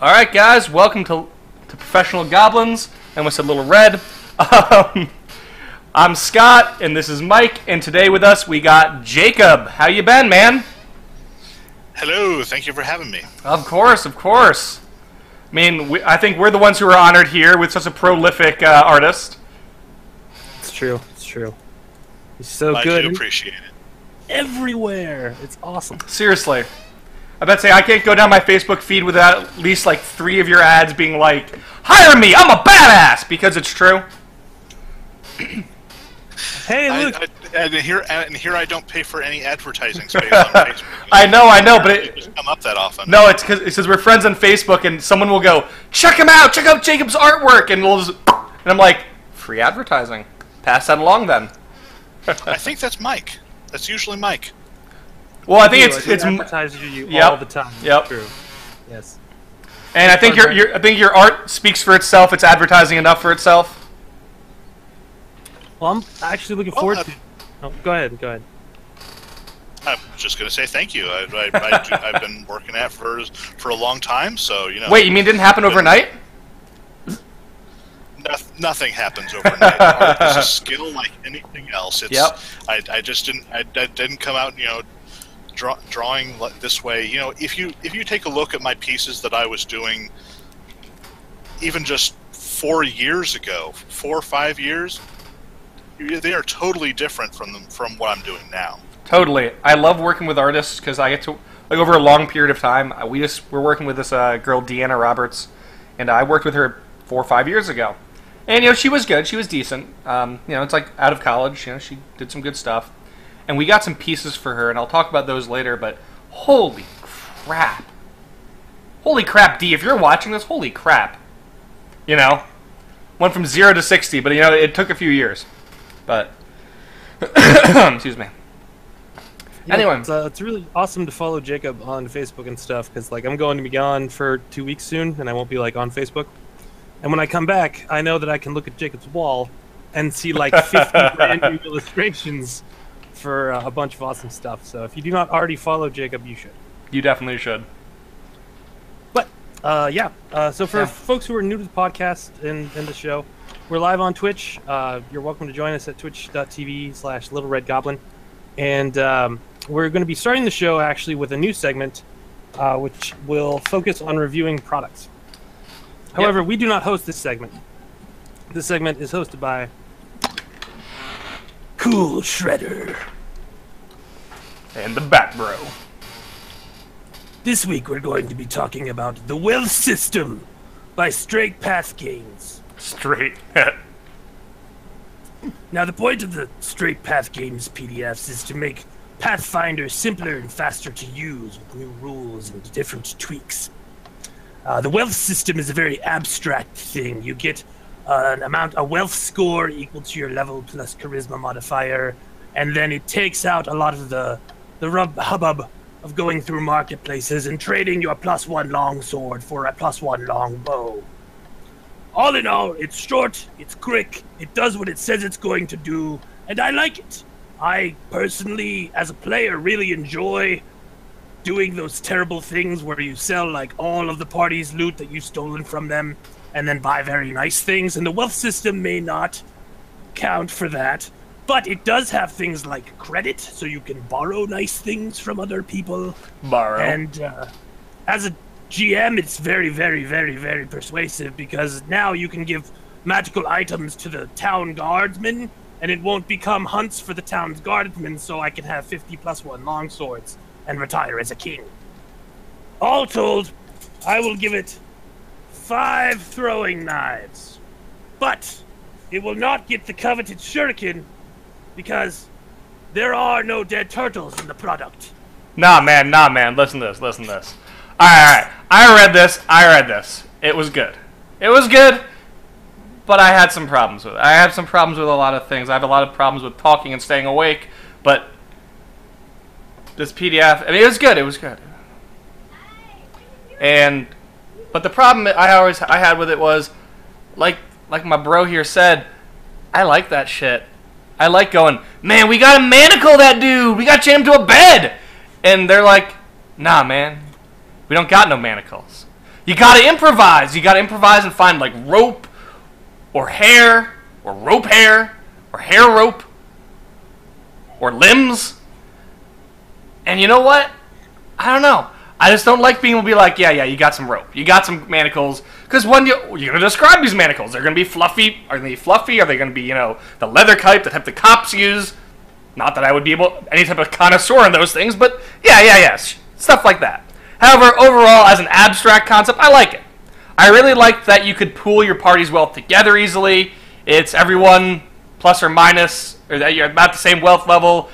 All right, guys, welcome to, to Professional Goblins. I almost said Little Red. Um, I'm Scott, and this is Mike, and today with us we got Jacob. How you been, man? Hello, thank you for having me. Of course, of course. I mean, we, I think we're the ones who are honored here with such a prolific uh, artist. It's true. It's true. He's so I good do appreciate it. everywhere. It's awesome. Seriously. I bet say I can't go down my Facebook feed without at least like three of your ads being like, "Hire me, I'm a badass," because it's true. Hey, I, look. I, and here, and here, I don't pay for any advertising space on Facebook. I know, I know, but It it, doesn't come up that often. no, it's because it says we're friends on Facebook, and someone will go, "Check him out, check out Jacob's artwork," and we'll just, and I'm like, free advertising. Pass that along then. I think that's Mike. That's usually Mike. Well, I think it's I it's, m- advertise you Yep. all the time. Yep. True. Yes. and I think your, your I think your art speaks for itself. It's advertising enough for itself. Well, I'm actually looking Well, forward uh, to. Oh, go ahead. Go ahead. I'm just going to say thank you. I, I, I do, I've been working at for for a long time, so you know. Wait, you mean it didn't happen overnight? noth- nothing happens overnight. Art is a skill like anything else. It's, Yep. I, I just didn't. I, I didn't come out. You know, draw, drawing this way. You know, if you if you take a look at my pieces that I was doing, even just four years ago, four or five years, they are totally different from them from what I'm doing now. Totally. I love working with artists because I get to like over a long period of time. uh, We just we're working with this uh, girl Deanna Roberts, and I worked with her four or five years ago, and you know she was good. She was decent. Um, you know, it's like out of college. You know, she did some good stuff, and we got some pieces for her, and I'll talk about those later. But holy crap! Holy crap, D! If you're watching this, holy crap! You know, went from zero to sixty, but you know it took a few years. But excuse me. Yeah, Anyway. it's, uh, it's really awesome to follow Jacob on Facebook and stuff because, like, I'm going to be gone for two weeks soon, and I won't be like on Facebook. And when I come back, I know that I can look at Jacob's wall and see like 50 brand new illustrations for uh, a bunch of awesome stuff. So if you do not already follow Jacob, you should. You definitely should. But uh, yeah, uh, so for Yeah. folks who are new to the podcast and, and the show, we're live on Twitch. Uh, you're welcome to join us at twitch.tv slash Little Red Goblin. And um, we're going to be starting the show actually with a new segment, uh, which will focus on reviewing products. However, we do not host this segment. This segment is hosted by Cool Shredder. And the Bat bro. This week we're going to be talking about The Wealth System by Straight Path Games. Straight. Now, the point of the Straight Path Games PDFs is to make Pathfinder simpler and faster to use with new rules and different tweaks. Uh, the wealth system is a very abstract thing. You get an amount, a wealth score equal to your level plus charisma modifier, and then it takes out a lot of the the rub hubbub of going through marketplaces and trading your plus one long sword for a plus one long bow. All in all, it's short, it's quick, it does what it says it's going to do, and I like it. I personally, as a player, really enjoy doing those terrible things where you sell like all of the party's loot that you've stolen from them and then buy very nice things, and the wealth system may not count for that. But it does have things like credit, so you can borrow nice things from other people. Borrow. And uh, as a GM, it's very, very, very, very persuasive because now you can give magical items to the town guardsmen, and it won't become hunts for the town's guardsmen, so I can have 50 plus one long swords and retire as a king. All told, I will give it five throwing knives. But it will not get the coveted shuriken because there are no dead turtles in the product. nah, man, nah, man. Listen to this, listen to this. Alright, alright. I read this, I read this. It was good. It was good, but I had some problems with it. I have some problems with a lot of things. I have a lot of problems with talking and staying awake, but this PDF, I mean, it was good, it was good. And, but the problem I always I had with it was, like, like my bro here said, I like that shit. I like going, man, we gotta manacle that dude. We gotta to a bed. And they're like, nah, man, we don't got no manacles. You gotta improvise. You gotta improvise and find like rope, or hair, or rope hair, or hair rope, or limbs. And you know what? I don't know. I just don't like being able to be like, yeah, yeah, you got some rope, you got some manacles. Because when you you're gonna describe these manacles, they're gonna be fluffy. Are they fluffy? Are they gonna be you know the leather type, the type the cops use? Not that I would be able any type of connoisseur in those things, but yeah, yeah, yeah, stuff like that. However, overall, as an abstract concept, I like it. I really like that you could pool your party's wealth together easily. It's everyone plus or minus, or that you're about the same wealth level.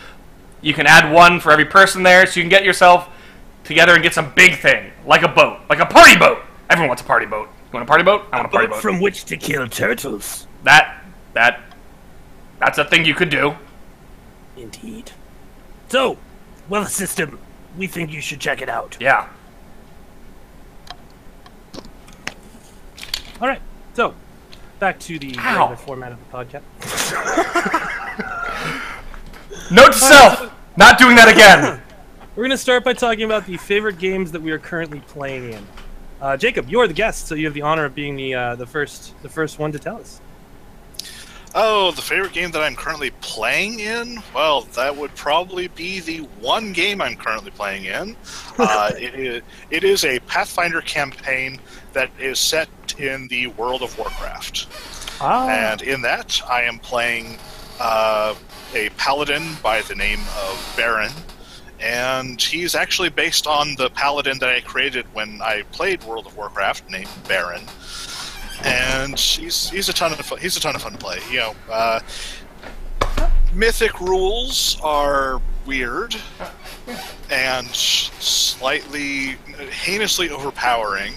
You can add one for every person there, so you can get yourself together and get some big thing, like a boat, like a party boat. Everyone wants a party boat. You want a party boat? I want a party Boat boat. from which to kill turtles. that, that, that's a thing you could do. Indeed. So, wealth system. We think you should check it out. Yeah. All right. So, back to the uh, Ow. format of the podcast. Note to self: not doing that again. We're going to start by talking about the favorite games that we are currently playing in. Uh, Jacob, you're the guest, so you have the honor of being the uh, the first the first one to tell us. Oh, the favorite game that I'm currently playing in? Well, that would probably be the one game I'm currently playing in. Uh, it, is, it is a Pathfinder campaign that is set in the world of Warcraft. Ah, And in that, I am playing uh, a paladin by the name of Baron. And he's actually based on the paladin that I created when I played World of Warcraft, named Baron. And he's he's a ton of fun. He's a ton of fun to play. You know, uh, mythic rules are weird and slightly heinously overpowering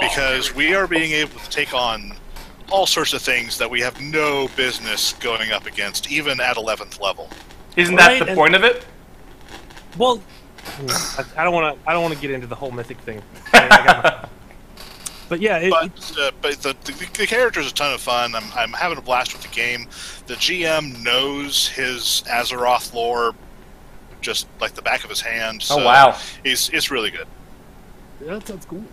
because we are being able to take on all sorts of things that we have no business going up against, even at 11th level. Isn't that Right, the and- point of it? Well, I, I don't want to I don't want to get into the whole mythic thing. I- I got my- but yeah, it, But, uh, but the, the, the character's a ton of fun. I'm, I'm having a blast with the game. The GM knows his Azeroth lore just like the back of his hand. So Oh wow. He's, it's really good. that sounds cool.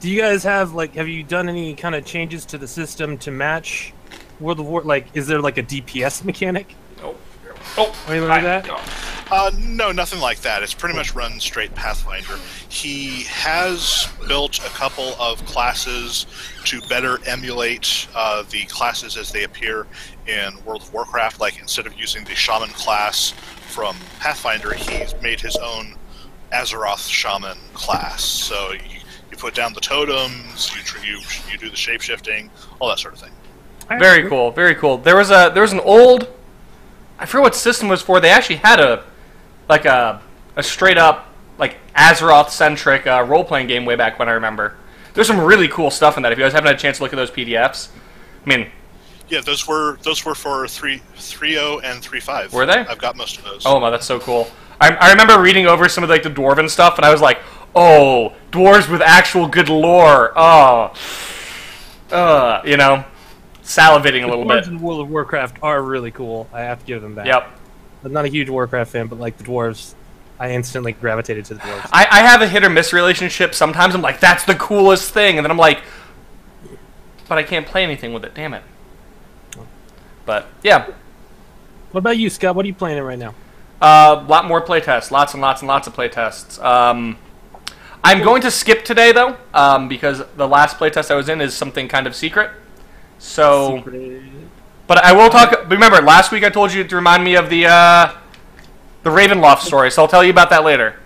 Do you guys have like have you done any kind of changes to the system to match World of War? Like, is there like a DPS mechanic Oh, oh, anything like I- that? Uh, no, nothing like that. It's pretty much run straight Pathfinder. He has built a couple of classes to better emulate uh, the classes as they appear in World of Warcraft. Like instead of using the Shaman class from Pathfinder, he's made his own Azeroth Shaman class. So you, you put down the totems, you, you you do the shape shifting, all that sort of thing. Very cool. Very cool. There was a there was an old, I forget what system it was for. They actually had a, like a a straight up like Azeroth centric uh, role playing game way back when I remember. There's some really cool stuff in that. If you guys haven't had a chance to look at those PDFs, I mean, Yeah, those were those were for three three oh and three five. Were they? I've got most of those. oh my, that's so cool. I, I remember reading over some of like the dwarven stuff, and I was like, oh, dwarves with actual good lore. Oh, uh, you know, salivating a little bit. Dwarves bit. in World of Warcraft are really cool. I have to give them that. Yep. I'm not a huge Warcraft fan, but like the dwarves, I instantly gravitated to the dwarves. I, I have a hit or miss relationship. Sometimes I'm like, that's the coolest thing, and then I'm like, but I can't play anything with it. Damn it. But yeah, What about you, Scott? What are you playing in right now? a uh, lot more playtests, lots and lots and lots of playtests. Um, I'm going to skip today though, um, because the last playtest I was in is something kind of secret. So, but I will talk. Remember, last week I told you to remind me of the uh, the Ravenloft story, so I'll tell you about that later.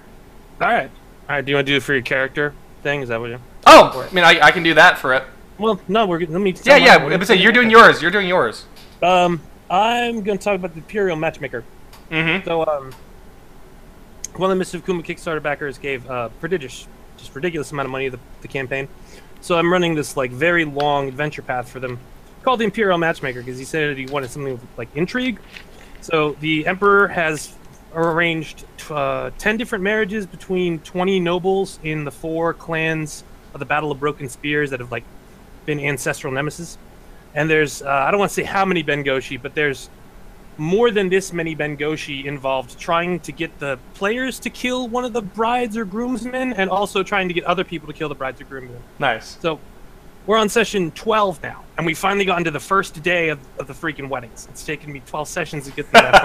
All right. All right. Do you want to do it for your character thing? Is that what you? Oh, I mean, I, I can do that for it. Well, no. We're let me. Yeah, yeah. I say you're doing yours. You're doing yours. Um, I'm going to talk about the Imperial Matchmaker. Mm-hmm. So, um, one of the Mr. Kuma Kickstarter backers gave uh, prodigious, just ridiculous amount of money to the, the campaign. So I'm running this like very long adventure path for them, called the Imperial Matchmaker, because he said he wanted something with like intrigue. So the Emperor has arranged uh, ten different marriages between twenty nobles in the four clans of the Battle of Broken Spears that have like been ancestral nemesis. And there's uh, I don't want to say how many Bengoshi, but there's more than this many Bengoshi involved trying to get the players to kill one of the brides or groomsmen, and also trying to get other people to kill the brides or groomsmen. Nice. So we're on session 12 now, and we finally got into the first day of, of the freaking weddings. It's taken me 12 sessions to get through that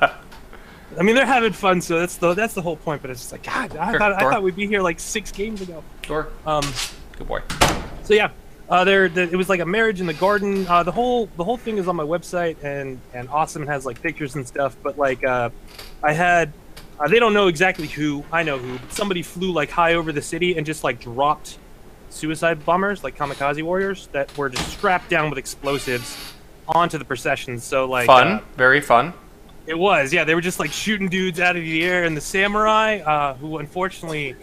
part. I mean, they're having fun, so that's the that's the whole point. But it's just like, God, I Sure, thought, I thought we'd be here like six games ago. Sure. Um, Good boy. so yeah, uh, there the, it was like a marriage in the garden. Uh, the whole the whole thing is on my website, and and Awesome has like pictures and stuff. But like, uh, I had uh, they don't know exactly who. I know who. But somebody flew like high over the city and just like dropped suicide bombers, like kamikaze warriors, that were just strapped down with explosives onto the processions. So like Fun. uh, Very fun. it was, yeah. They were just like shooting dudes out of the air, and the samurai, uh, who unfortunately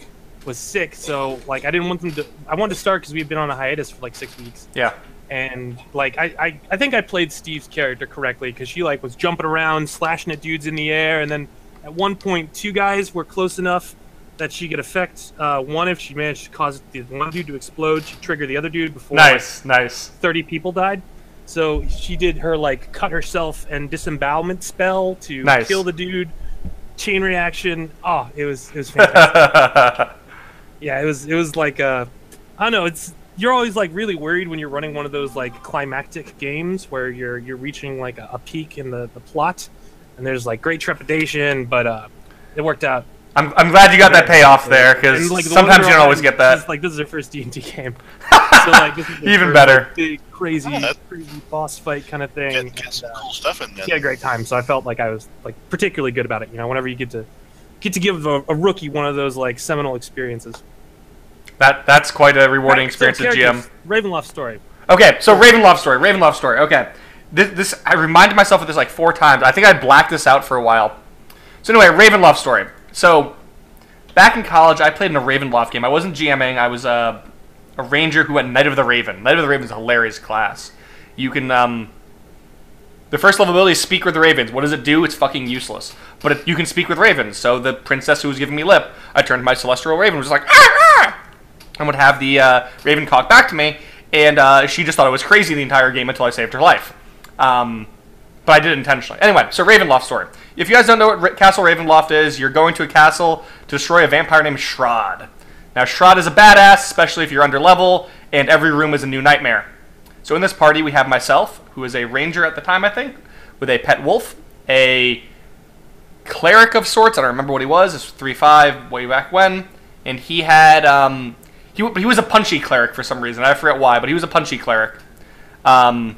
was sick, so like I didn't want them to. I wanted to start because we had been on a hiatus for like six weeks, Yeah. and like I, I, I think I played Steve's character correctly because she like was jumping around, slashing at dudes in the air, and then at one point, two guys were close enough that she could affect uh, one if she managed to cause the one dude to explode. She triggered the other dude before like, Nice. Nice. 30 people died. So she did her like cut herself and disembowelment spell to Nice. kill the dude. Chain reaction. Oh, it was it was fantastic. yeah, it was it was like uh I don't know, it's you're always like really worried when you're running one of those like climactic games where you're you're reaching like a, a peak in the, the plot and there's like great trepidation, but uh it worked out. I'm, I'm glad you got that payoff there because like, the sometimes you don't always get that. Like this is her first D and D game, so like this is Even first, better. like, big crazy, Oh, crazy boss fight kind of thing. Get, get some cool stuff in there. she had a great time, so I felt like I was like particularly good about it. You know, whenever you get to get to give a, a rookie one of those like seminal experiences. That that's quite a rewarding Right, so experience as GM. Ravenloft story. Okay, so Ravenloft story. Ravenloft story. Okay, this, this I reminded myself of this like four times. I think I blacked this out for a while. So anyway, Ravenloft story. So back in college, I played in a Ravenloft game. I wasn't GMing. I was a a ranger who went Knight of the Raven. Knight of the Raven is a hilarious class. You can um. The first level ability is speak with the ravens. What does it do? It's fucking useless. But it, you can speak with ravens. So the princess who was giving me lip, I turned my celestial raven, was like, ah, ah! and would have the uh, raven cock back to me, and uh, she just thought I was crazy the entire game until I saved her life. Um, but I did it intentionally. Anyway, so Ravenloft story. If you guys don't know what Castle Ravenloft is, you're going to a castle to destroy a vampire named Strahd. Now, Strahd is a badass, especially if you're under level, and every room is a new nightmare. So in this party, we have myself, who is a ranger at the time, I think, with a pet wolf, a cleric of sorts. I don't remember what he was. It's three five way back when, and he had um, he he was a punchy cleric for some reason. I forget why, but he was a punchy cleric. Um,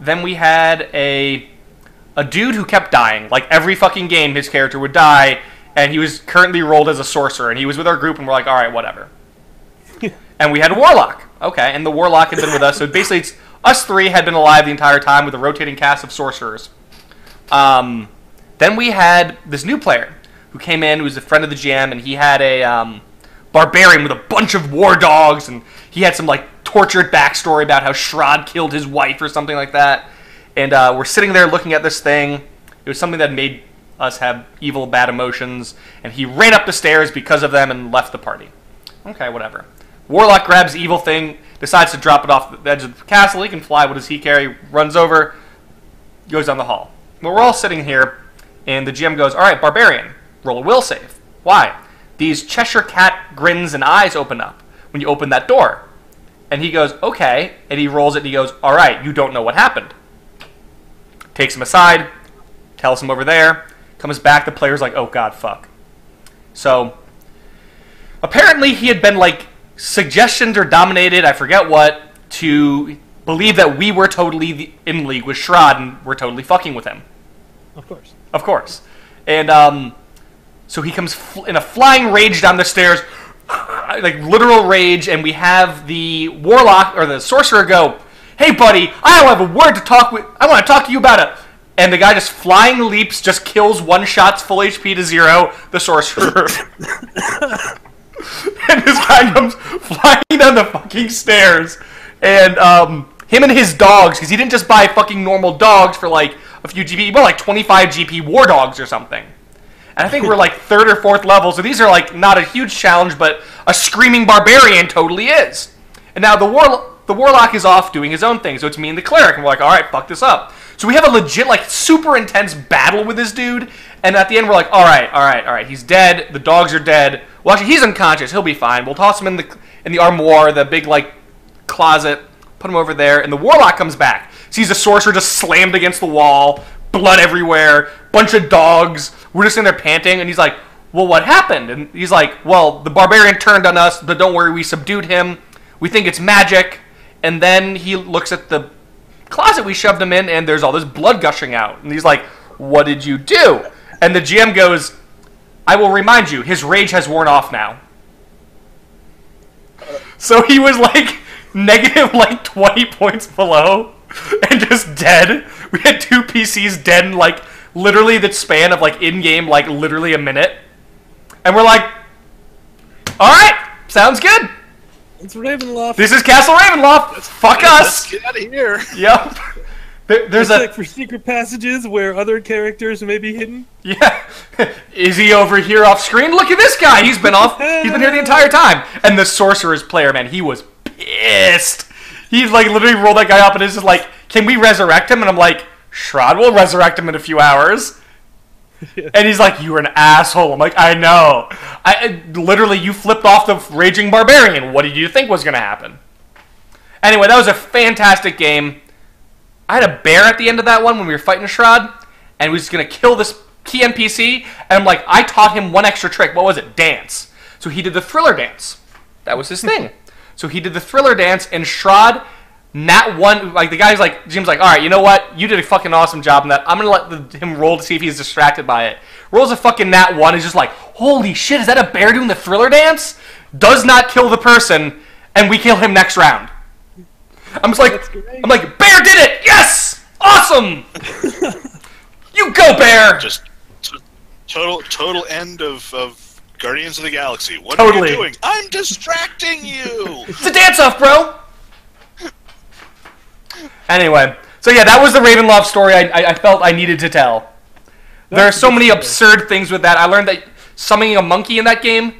then we had a a dude who kept dying. Like every fucking game, his character would die, and he was currently rolled as a sorcerer. And he was with our group, and we're like, all right, whatever. and we had a warlock. Okay, and the warlock had been with us. So basically, it's us three had been alive the entire time with a rotating cast of sorcerers. Um, then we had this new player who came in, who was a friend of the GM, and he had a um, barbarian with a bunch of war dogs, and he had some like tortured backstory about how Strahd killed his wife or something like that. And uh, we're sitting there looking at this thing. It was something that made us have evil, bad emotions, and he ran up the stairs because of them and left the party. Okay, whatever. Warlock grabs the evil thing, decides to drop it off the edge of the castle. He can fly. What does he carry? Runs over, goes down the hall. Well, we're all sitting here, and the GM goes, All right, Barbarian, roll a will save. Why? These Cheshire Cat grins and eyes open up when you open that door. And he goes, Okay. And he rolls it and he goes, All right, you don't know what happened. Takes him aside, tells him over there, comes back. The player's like, Oh, God, fuck. So, apparently he had been like suggestioned or dominated, I forget what, to believe that we were totally in league with Strahd and we're totally fucking with him. Of course. Of course. And um, so he comes fl- in a flying rage down the stairs, like literal rage, and we have the warlock or the sorcerer go, "Hey, buddy, I don't have a word to talk with. I want to talk to you about it." And the guy just flying leaps, just kills one shot's full HP to zero. The sorcerer. and this guy comes flying down the fucking stairs, and um, him and his dogs, because he didn't just buy fucking normal dogs for like a few GP, he bought like 25 GP war dogs or something. And I think we're like third or fourth level, so these are like not a huge challenge, but a screaming barbarian totally is. And now the war the warlock is off doing his own thing, so it's me and the cleric, and we're like, all right, fuck this up. So we have a legit, like, super intense battle with this dude. And at the end, we're like, all right, all right, all right. He's dead. The dogs are dead. Well, actually, he's unconscious. He'll be fine. We'll toss him in the in the armoire, the big like closet. Put him over there. And the warlock comes back. Sees the sorcerer just slammed against the wall, blood everywhere, bunch of dogs. We're just in there panting, and he's like, "Well, what happened?" And he's like, "Well, the barbarian turned on us, but don't worry, we subdued him. We think it's magic." And then he looks at the closet we shoved him in, and there's all this blood gushing out. And he's like, What did you do? And the GM goes, I will remind you, his rage has worn off now. So he was like negative like 20 points below and just dead. We had two PCs dead in like literally the span of like in game, like literally a minute. And we're like, All right, sounds good. It's Ravenloft. This is Castle Ravenloft. Fuck us. Let's get out of here. Yep. There, there's It's a like for secret passages where other characters may be hidden. yeah. Is he over here off screen? Look at this guy. He's been off. He's been here the entire time. And the sorcerer's player, man, he was pissed. He like literally rolled that guy up and is just like, "Can we resurrect him?" And I'm like, "Strahd will resurrect him in a few hours." And he's like, "You're an asshole." I'm like, "I know. I I- literally you flipped off the raging barbarian. What did you think was gonna happen?" Anyway, that was a fantastic game. I had a bear at the end of that one when we were fighting Strahd, and we was gonna kill this key NPC. And I'm like, I taught him one extra trick. What was it? Dance. So he did the thriller dance. That was his thing. so he did the thriller dance, and Strahd, nat one, like the guy's like, Jim's like, all right, you know what? You did a fucking awesome job in that. I'm gonna let the, him roll to see if he's distracted by it. Rolls a fucking nat one. Is just like, holy shit, is that a bear doing the thriller dance? Does not kill the person, and we kill him next round. I'm just like, I'm like, Bear did it! Yes! Awesome! you go, Bear! Just t- total total end of, of Guardians of the Galaxy. What Totally. are you doing? I'm distracting you. It's a dance off, bro! Anyway, so yeah, that was the Ravenloft story I, I, I felt I needed to tell. There are so many absurd things with that. I learned that summoning a monkey in that game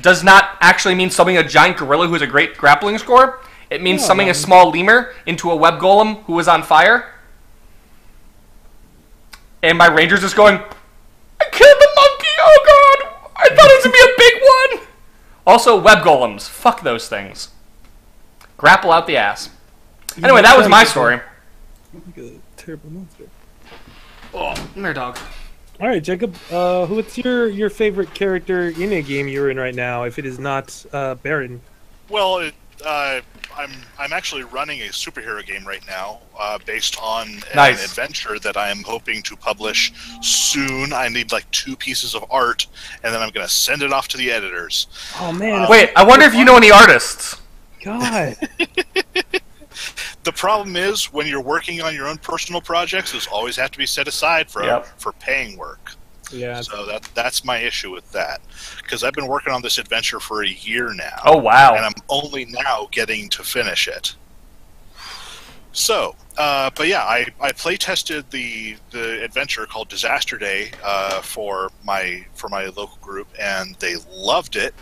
does not actually mean summoning a giant gorilla who has a great grappling score. It means summoning a man. small lemur into a web golem who is on fire. And my ranger's just going, I killed the monkey! Oh god! I thought it was gonna be a big one! Also, web golems. Fuck those things. Grapple out the ass. Anyway, that was my story. Like a terrible monster. Oh, come here, dog. All right, Jacob. Uh, what's your your favorite character in a game you're in right now? If it is not uh, Baron. Well, it, uh, I'm I'm actually running a superhero game right now, uh, based on an adventure that I am hoping to publish soon. I need like two pieces of art, and then I'm going to send it off to the editors. Oh man. Wait, I wonder if you know any artists. God. The problem is when you're working on your own personal projects, those always have to be set aside for Yep. for paying work. Yeah. So that that's my issue with that, because I've been working on this adventure for a year now. Oh, wow. and I'm only now getting to finish it. So, uh, but yeah, I, I play tested the the adventure called Disaster Day uh, for my for my local group, and they loved it.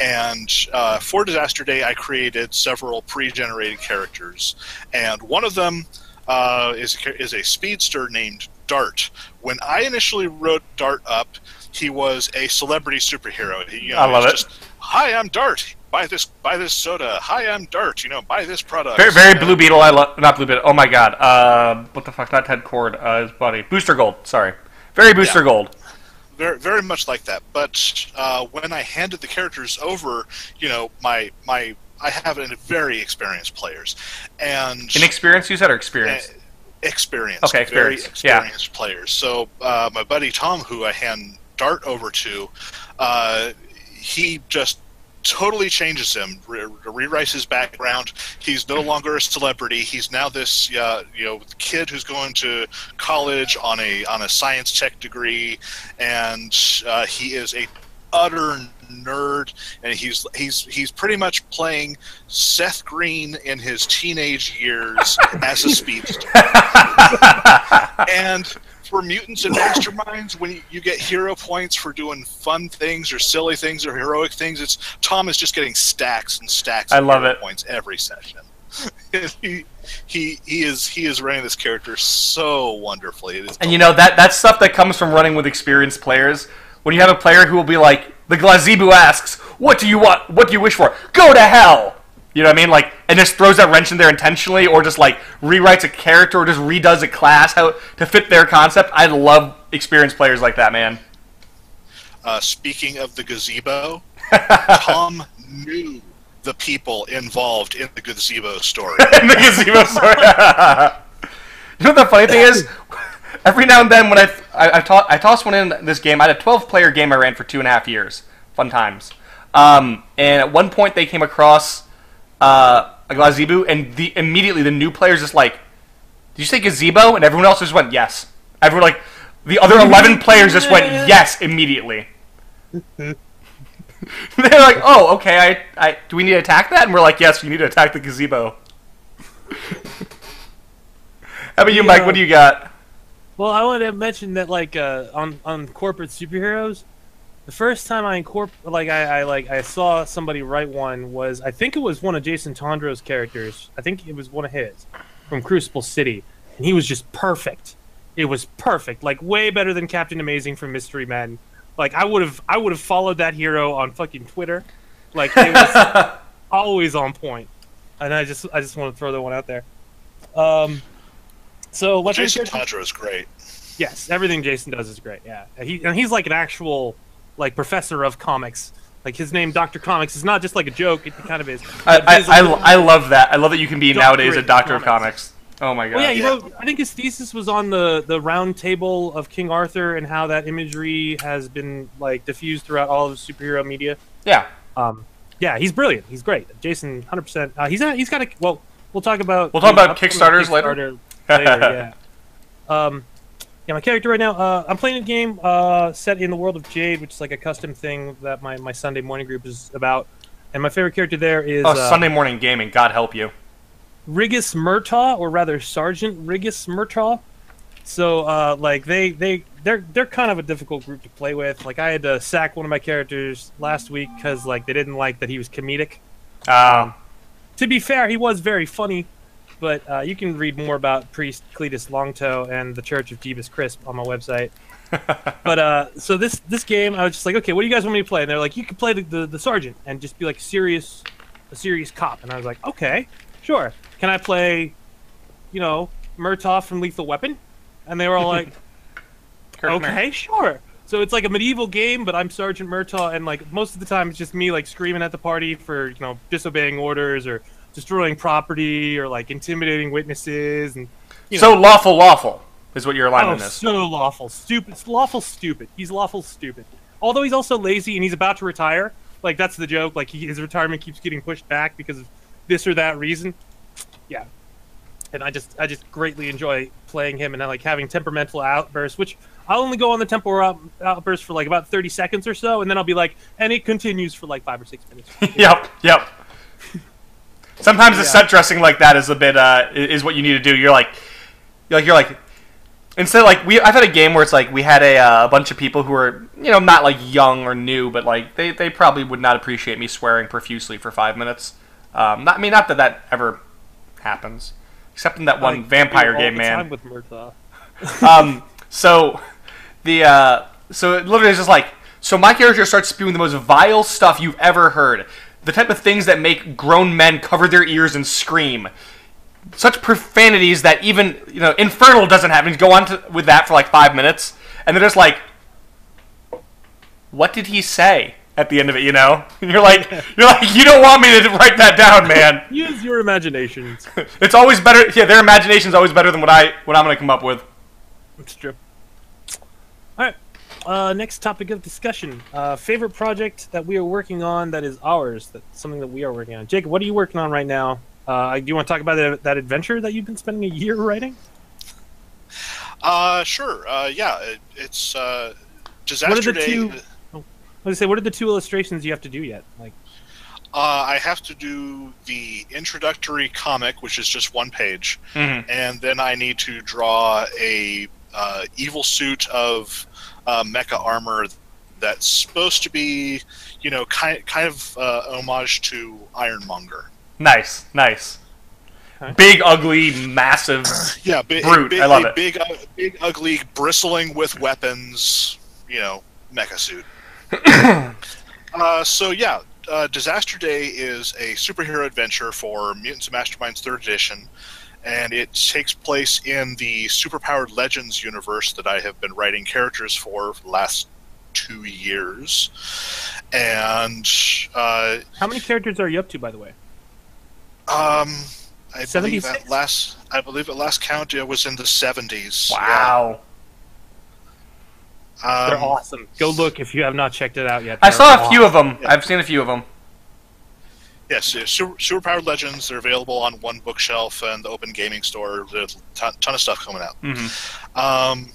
And uh, for Disaster Day, I created several pre-generated characters, and one of them uh, is a is a speedster named Dart. When I initially wrote Dart up, he was a celebrity superhero. He, you know, I love it. Just, Hi, I'm Dart. Buy this. Buy this soda. Hi, I'm Dart. You know, buy this product. Very, very Blue Beetle. I love not Blue Beetle. Oh my God. Uh, what the fuck? Not Ted Kord. Uh, his buddy. Booster Gold. Sorry. Very Booster Yeah. Gold. Very very much like that. But uh, when I handed the characters over, you know, my my I have a very experienced players and Inexperienced, you said, or experience? uh, experienced, Okay, very experienced, yeah. players. So uh, my buddy Tom, who I hand Dart over to, uh, he just totally changes him, re- rewrites his background. He's no longer a celebrity. He's now this uh, you know kid who's going to college on a on a science tech degree, and uh, he is a utter nerd and he's he's he's pretty much playing Seth Green in his teenage years as a speedster. and for mutants and masterminds, when you, get hero points for doing fun things or silly things or heroic things, it's Tom is just getting stacks and stacks. I of love hero it. Points every session. he he he is he is running this character so wonderfully. And you know that that's stuff that comes from running with experienced players. When you have a player who will be like, the Glabrezu asks, "What do you want? What do you wish for? Go to hell." You know what I mean? Like, and just throws that wrench in there intentionally, or just like rewrites a character, or just redoes a class how to fit their concept. I love experienced players like that, man. Uh, speaking of the gazebo, Tom knew the people involved in the gazebo story. in the gazebo story. you know what the funny thing is? Every now and then, when I I, I, to- I tossed one in this game, I had a 12 player game I ran for two and a half years. Fun times. Um, and at one point, they came across uh, a gazebo, and the immediately the new players just like, "Did you say gazebo?" And everyone else just went, "Yes." Everyone like the other 11 players just went, "Yes" immediately. They're like, "Oh, okay. I, I do we need to attack that?" And we're like, "Yes, we need to attack the gazebo." How about you, Mike? What do you got? Well, I wanted to mention that like uh, on on corporate superheroes, the first time I incorpor like I, I like I saw somebody write one was I think it was one of Jason Tondro's characters. I think it was one of his from Crucible City, and he was just perfect. It was perfect, like way better than Captain Amazing from Mystery Men. Like I would have I would have followed that hero on fucking Twitter. Like it was always on point. And I just I just want to throw that one out there. Um, so let's Jason Tondro is great. Yes, everything Jason does is great. Yeah, he and he's like an actual like professor of comics. Like his name, Doctor Comics, is not just like a joke. It kind of is. I, I, I, I love that. I love that you can be nowadays a doctor of comics. Oh my god. Well, yeah, you Yeah. know, I think his thesis was on the the round table of King Arthur and how that imagery has been like diffused throughout all of superhero media. Yeah. Um, yeah, he's brilliant. He's great. Jason, hundred percent. Uh, he's not, he's got a well. We'll talk about We'll talk about Kickstarters later. Kickstarter later, yeah. Um, yeah, my character right now. Uh, I'm playing a game uh, set in the world of Jade, which is like a custom thing that my, my Sunday morning group is about. And my favorite character there is Oh, uh, Sunday morning gaming. God help you. Rigus Murtaugh, or rather Sergeant Rigus Murtaugh. So, uh, like they they they're they're kind of a difficult group to play with. Like I had to sack one of my characters last week because like they didn't like that he was comedic. Um, To be fair, he was very funny, but uh, you can read more about Priest Cletus Longtoe and the Church of Jeebus Crisp on my website. but uh, so this this game, I was just like, okay, what do you guys want me to play? And they're like, you can play the, the, the sergeant and just be like serious a serious cop. And I was like, okay, sure. Can I play, you know, Murtaugh from Lethal Weapon? And they were all like, okay, sure. So it's like a medieval game, but I'm Sergeant Murtaugh, and like most of the time, it's just me like screaming at the party for you know disobeying orders or destroying property or like intimidating witnesses and you know. So lawful, lawful is what your Oh, alignment is. so lawful, stupid. It's lawful, stupid. He's lawful, stupid. Although he's also lazy and he's about to retire. Like that's the joke. Like he, his retirement keeps getting pushed back because of this or that reason. Yeah, and I just I just greatly enjoy playing him and I like having temperamental outbursts, which I'll only go on the temporal out, outburst for like about thirty seconds or so, and then I'll be like, and it continues for like five or six minutes. yep, yep. Sometimes the Yeah. set dressing like that is a bit uh, is what you need to do. You're like, you're like, you're like. Instead, like we, I've had a game where it's like we had a, uh, a bunch of people who are, you know, not like young or new, but like they, they probably would not appreciate me swearing profusely for five minutes. Um, not, I mean, not that that ever happens, except in that one vampire game, man. with Murtaugh. um, so the uh, so it literally is just like so my character starts spewing the most vile stuff you've ever heard. The type of things that make grown men cover their ears and scream. Such profanities that even you know Infernal doesn't have. And go on to, with that for like five minutes, and they're just like, "What did he say?" At the end of it, you know, And you're like, you're like, you don't want me to write that down, man. Use your imaginations. It's always better. Yeah, their imagination's always better than what I what I'm gonna come up with. It's true. All right. Uh, next topic of discussion: uh, favorite project that we are working on that is ours. That's something that we are working on. Jacob, what are you working on right now? Uh, do you want to talk about that, that adventure that you've been spending a year writing? Uh, sure. Uh, yeah, it, it's uh, Disaster What are the Day. two- I was gonna say, what are the two illustrations you have to do yet? Like, Uh, I have to do the introductory comic, which is just one page, Mhm. and then I need to draw a uh, evil suit of uh, mecha armor that's supposed to be, you know, kind kind of uh, homage to Ironmonger. Nice, nice. big, ugly, massive. Yeah, big, Brute, big, I love it. Big, uh, big, ugly, bristling with weapons. You know, mecha suit. uh, so yeah, uh, Disaster Day is a superhero adventure for Mutants and Masterminds Third Edition, and it takes place in the Superpowered Legends universe that I have been writing characters for for the last two years. And uh, How many characters are you up to, by the way? um, I believe 76? at last, I believe at last count it was in the seventies. Wow. Um, They're awesome. Go look if you have not checked it out yet. I They're saw a few of them. I've seen a few of them. Yes, yeah, super, superpowered legends. They're available on one bookshelf and the Open Gaming Store. There's a ton, ton of stuff coming out. hmm Um,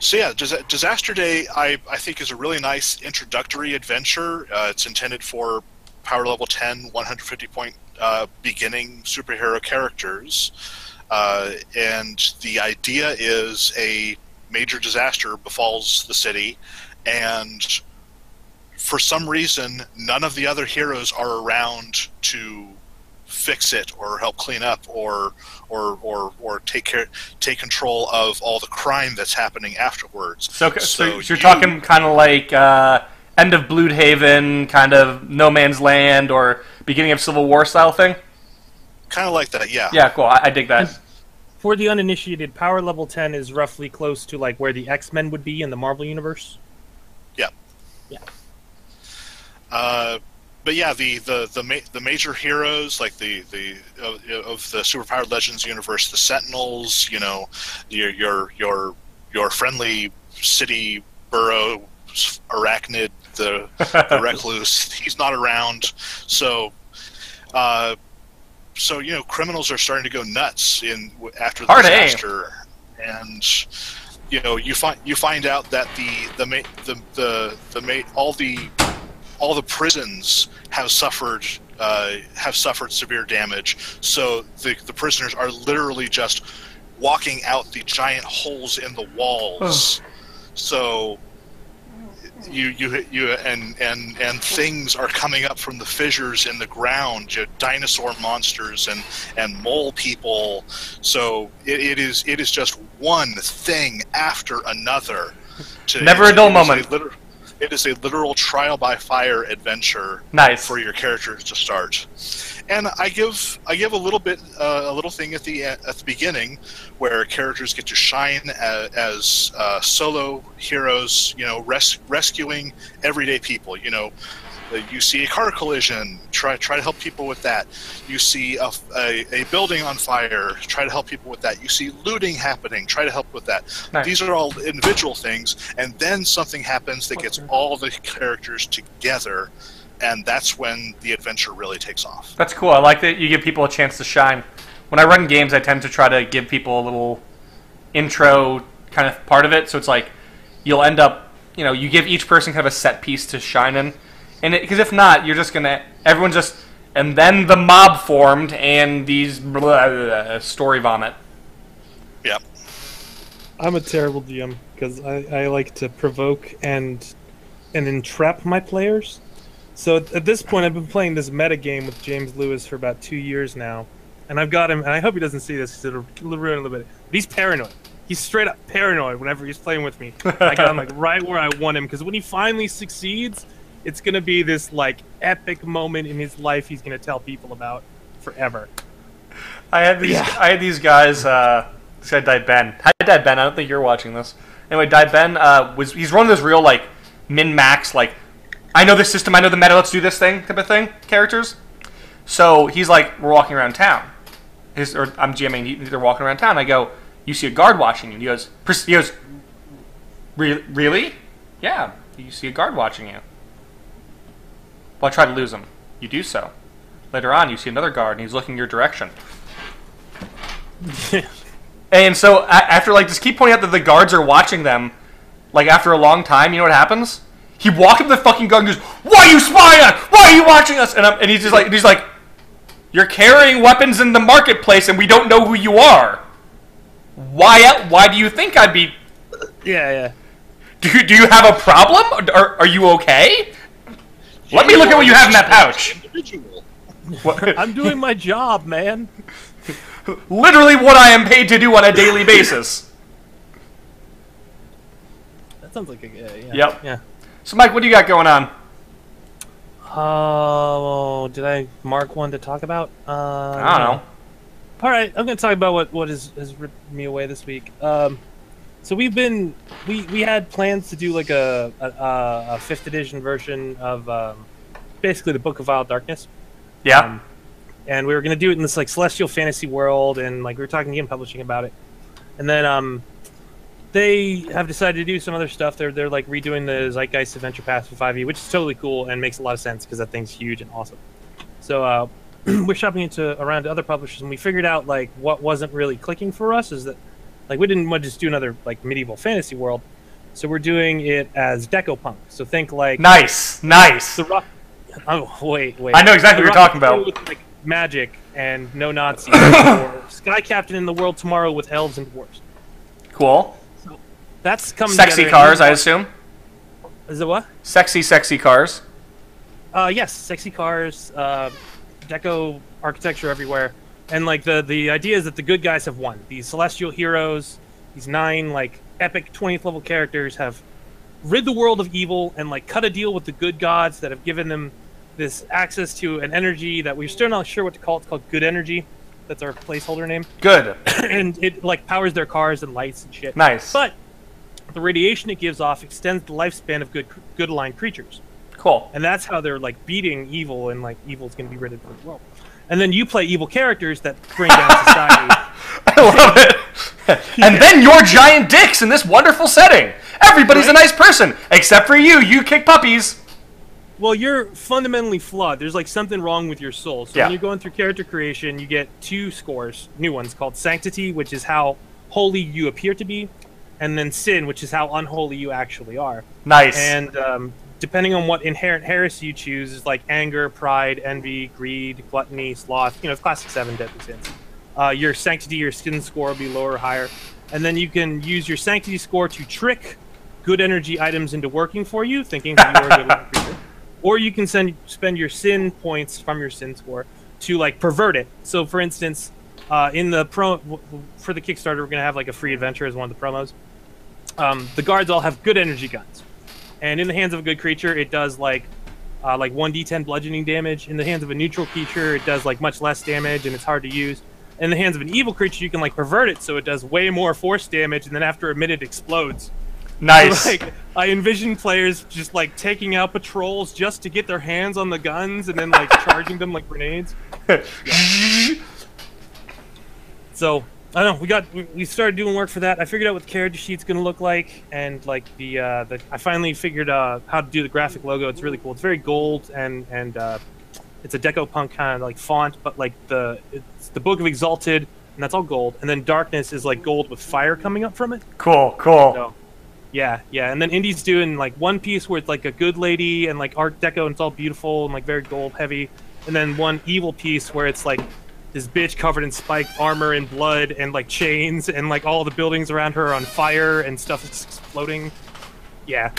so yeah, Dis- Disaster Day, I, I think is a really nice introductory adventure. Uh, it's intended for power level 10, 150 point uh, beginning superhero characters, uh, and the idea is a major disaster befalls the city, and for some reason, none of the other heroes are around to fix it or help clean up or or or, or take care take control of all the crime that's happening afterwards. So, so, So you're you- talking kind of like uh, end of Blue Bloodhaven, kind of No Man's Land, or beginning of Civil War style thing. Kind of like that, yeah. Yeah, cool. I, I dig that. For the uninitiated, power level 10 is roughly close to like where the X Men would be in the Marvel universe. Uh, but yeah, the the the, ma- the major heroes like the the of, of the superpowered legends universe, the Sentinels, you know, your your your your friendly city burrow arachnid, the the recluse. He's not around, so. Uh, so you know, criminals are starting to go nuts in after the Hard aim. and you know, you find you find out that the the the the the ma- all the all the prisons have suffered uh, have suffered severe damage. So the the prisoners are literally just walking out the giant holes in the walls. so you you you and and and things are coming up from the fissures in the ground. You know, dinosaur monsters and and mole people. So it, it is it is just one thing after another. To, Never a dull moment. liter- it is a literal trial by fire adventure Nice. for your characters to start. And I give I give a little bit uh, a little thing at the at the beginning where characters get to shine as, as uh, solo heroes, you know, res- rescuing everyday people. You know, you see a car collision, try try to help people with that. You see a, a, a building on fire, try to help people with that. You see looting happening, try to help with that. Nice. These are all individual things, and then something happens that gets all the characters together, and that's when the adventure really takes off. That's cool. I like that you give people a chance to shine. When I run games, I tend to try to give people a little intro kind of part of it. So it's like you'll end up, you know, you give each person kind of a set piece to shine in, and because if not, you're just gonna everyone's just and then the mob formed and these blah, blah, blah, story vomit. Yep. I'm a terrible DM because I, I like to provoke and and entrap my players. So at, at this point, I've been playing this meta game with James Lewis for about two years now, and I've got him. And I hope he doesn't see this because it'll ruin a little bit. But he's paranoid. He's straight up paranoid whenever he's playing with me. I got him like right where I want him because when he finally succeeds, it's gonna be this like epic moment in his life. He's gonna tell people about forever. I had these. Yeah. I had these guys. Uh, this guy died Ben. Hi, died Ben. I don't think you're watching this. Anyway, died Ben uh, was he's one of those real like min max like I know the system. I know the meta. Let's do this thing type of thing characters. So he's like, we're walking around town. His or I'm GMing. he- They're walking around town. I go, you see a guard watching you. And he goes, he goes, "Re- really? Yeah, you see a guard watching you. Well, I try to lose him. You do so. Later on, you see another guard, and he's looking your direction. And so after like just keep pointing out that the guards are watching them, like after a long time, you know what happens? He walks up to the fucking guard and goes, "Why are you spying on? Why are you watching us?" And, and he's just like, he's like, "You're carrying weapons in the marketplace, and we don't know who you are. Why? Uh, why do you think I'd be? Yeah, yeah. Do you, do you have a problem? Are, are you okay? Let me look at what you have in that pouch." Individual. What- I'm doing my job, man. Literally what I am paid to do on a daily basis. That sounds like a yeah. yeah. Yep. Yeah. So, Mike, what do you got going on? Oh, did I mark one to talk about? Uh, I don't know. All right, I'm going to talk about what what has has ripped me away this week. Um, so we've been we we had plans to do like a a, a- fifth edition version of um, basically the Book of Vile Darkness, Yeah. Um, and we were going to do it in this like celestial fantasy world, and like we were talking to Game Publishing about it, and then um, they have decided to do some other stuff. They're they're like redoing the Zeitgeist Adventure Path for 5e, which is totally cool and makes a lot of sense because that thing's huge and awesome. So uh, we're shopping into around to other publishers, and we figured out like what wasn't really clicking for us is that like we didn't want to just do another like medieval fantasy world, so we're doing it as Deco Punk. So think like nice. Nice. the rock. Oh wait, wait. I know exactly The what you're talking about. With, like magic and no Nazis, or Sky Captain in the World Tomorrow with elves and dwarves. Cool. That's coming. Sexy cars, I assume. Is it what? Sexy, sexy cars. Uh, yes, sexy cars, uh, deco architecture everywhere, and like the the idea is that the good guys have won. These celestial heroes, these nine like epic twentieth level characters have rid the world of evil and like cut a deal with the good gods that have given them this access to an energy that we're still not sure what to call. It's called good energy. That's our placeholder name, Good. and it like powers their cars and lights and shit. Nice. But the radiation it gives off extends the lifespan of good good aligned creatures Cool. and that's how they're like beating evil and like evil's going to be rid of the world and then you play evil characters that bring down society I love it. and then your giant dicks in this wonderful setting. Everybody's a nice person, except for you. You kick puppies. well you're fundamentally flawed there's like something wrong with your soul so Yeah. when you're going through character creation you get two scores new ones called sanctity which is how holy you appear to be and then sin which is how unholy you actually are Nice. and um, depending on what inherent heresy you choose is like anger pride envy greed gluttony sloth you know classic seven deadly sins. Uh, your sanctity your sin score will be lower or higher. And then you can use your sanctity score to trick good energy items into working for you thinking that you are a good creature. Or you can send spend your sin points from your sin score to like pervert it. So for instance uh, in the pro for the kickstarter we're going to have like a free adventure as one of the promos. Um, the guards all have good energy guns and in the hands of a good creature it does like uh, like 1d10 bludgeoning damage. In the hands of a neutral creature it does like much less damage and it's hard to use. In the hands of an evil creature you can like pervert it so it does way more force damage and then after a minute explodes. Nice. like i envision players just like taking out patrols just to get their hands on the guns and then like charging them like grenades. So I don't know. We got we, we started doing work for that. I figured out what the character sheet's gonna look like, and like the uh, the I finally figured uh, how to do the graphic logo. It's really cool. It's very gold and and uh, it's a deco punk kind of like font, but like the it's the Book of Exalted, and that's all gold. And then Darkness is like gold with fire coming up from it. cool. Cool. So, yeah, yeah. And then Indy's doing like one piece where it's like a good lady and like Art Deco and it's all beautiful and like very gold heavy. And then one evil piece where it's like this bitch covered in spiked armor and blood and like chains and like all the buildings around her are on fire and stuff is exploding. Yeah.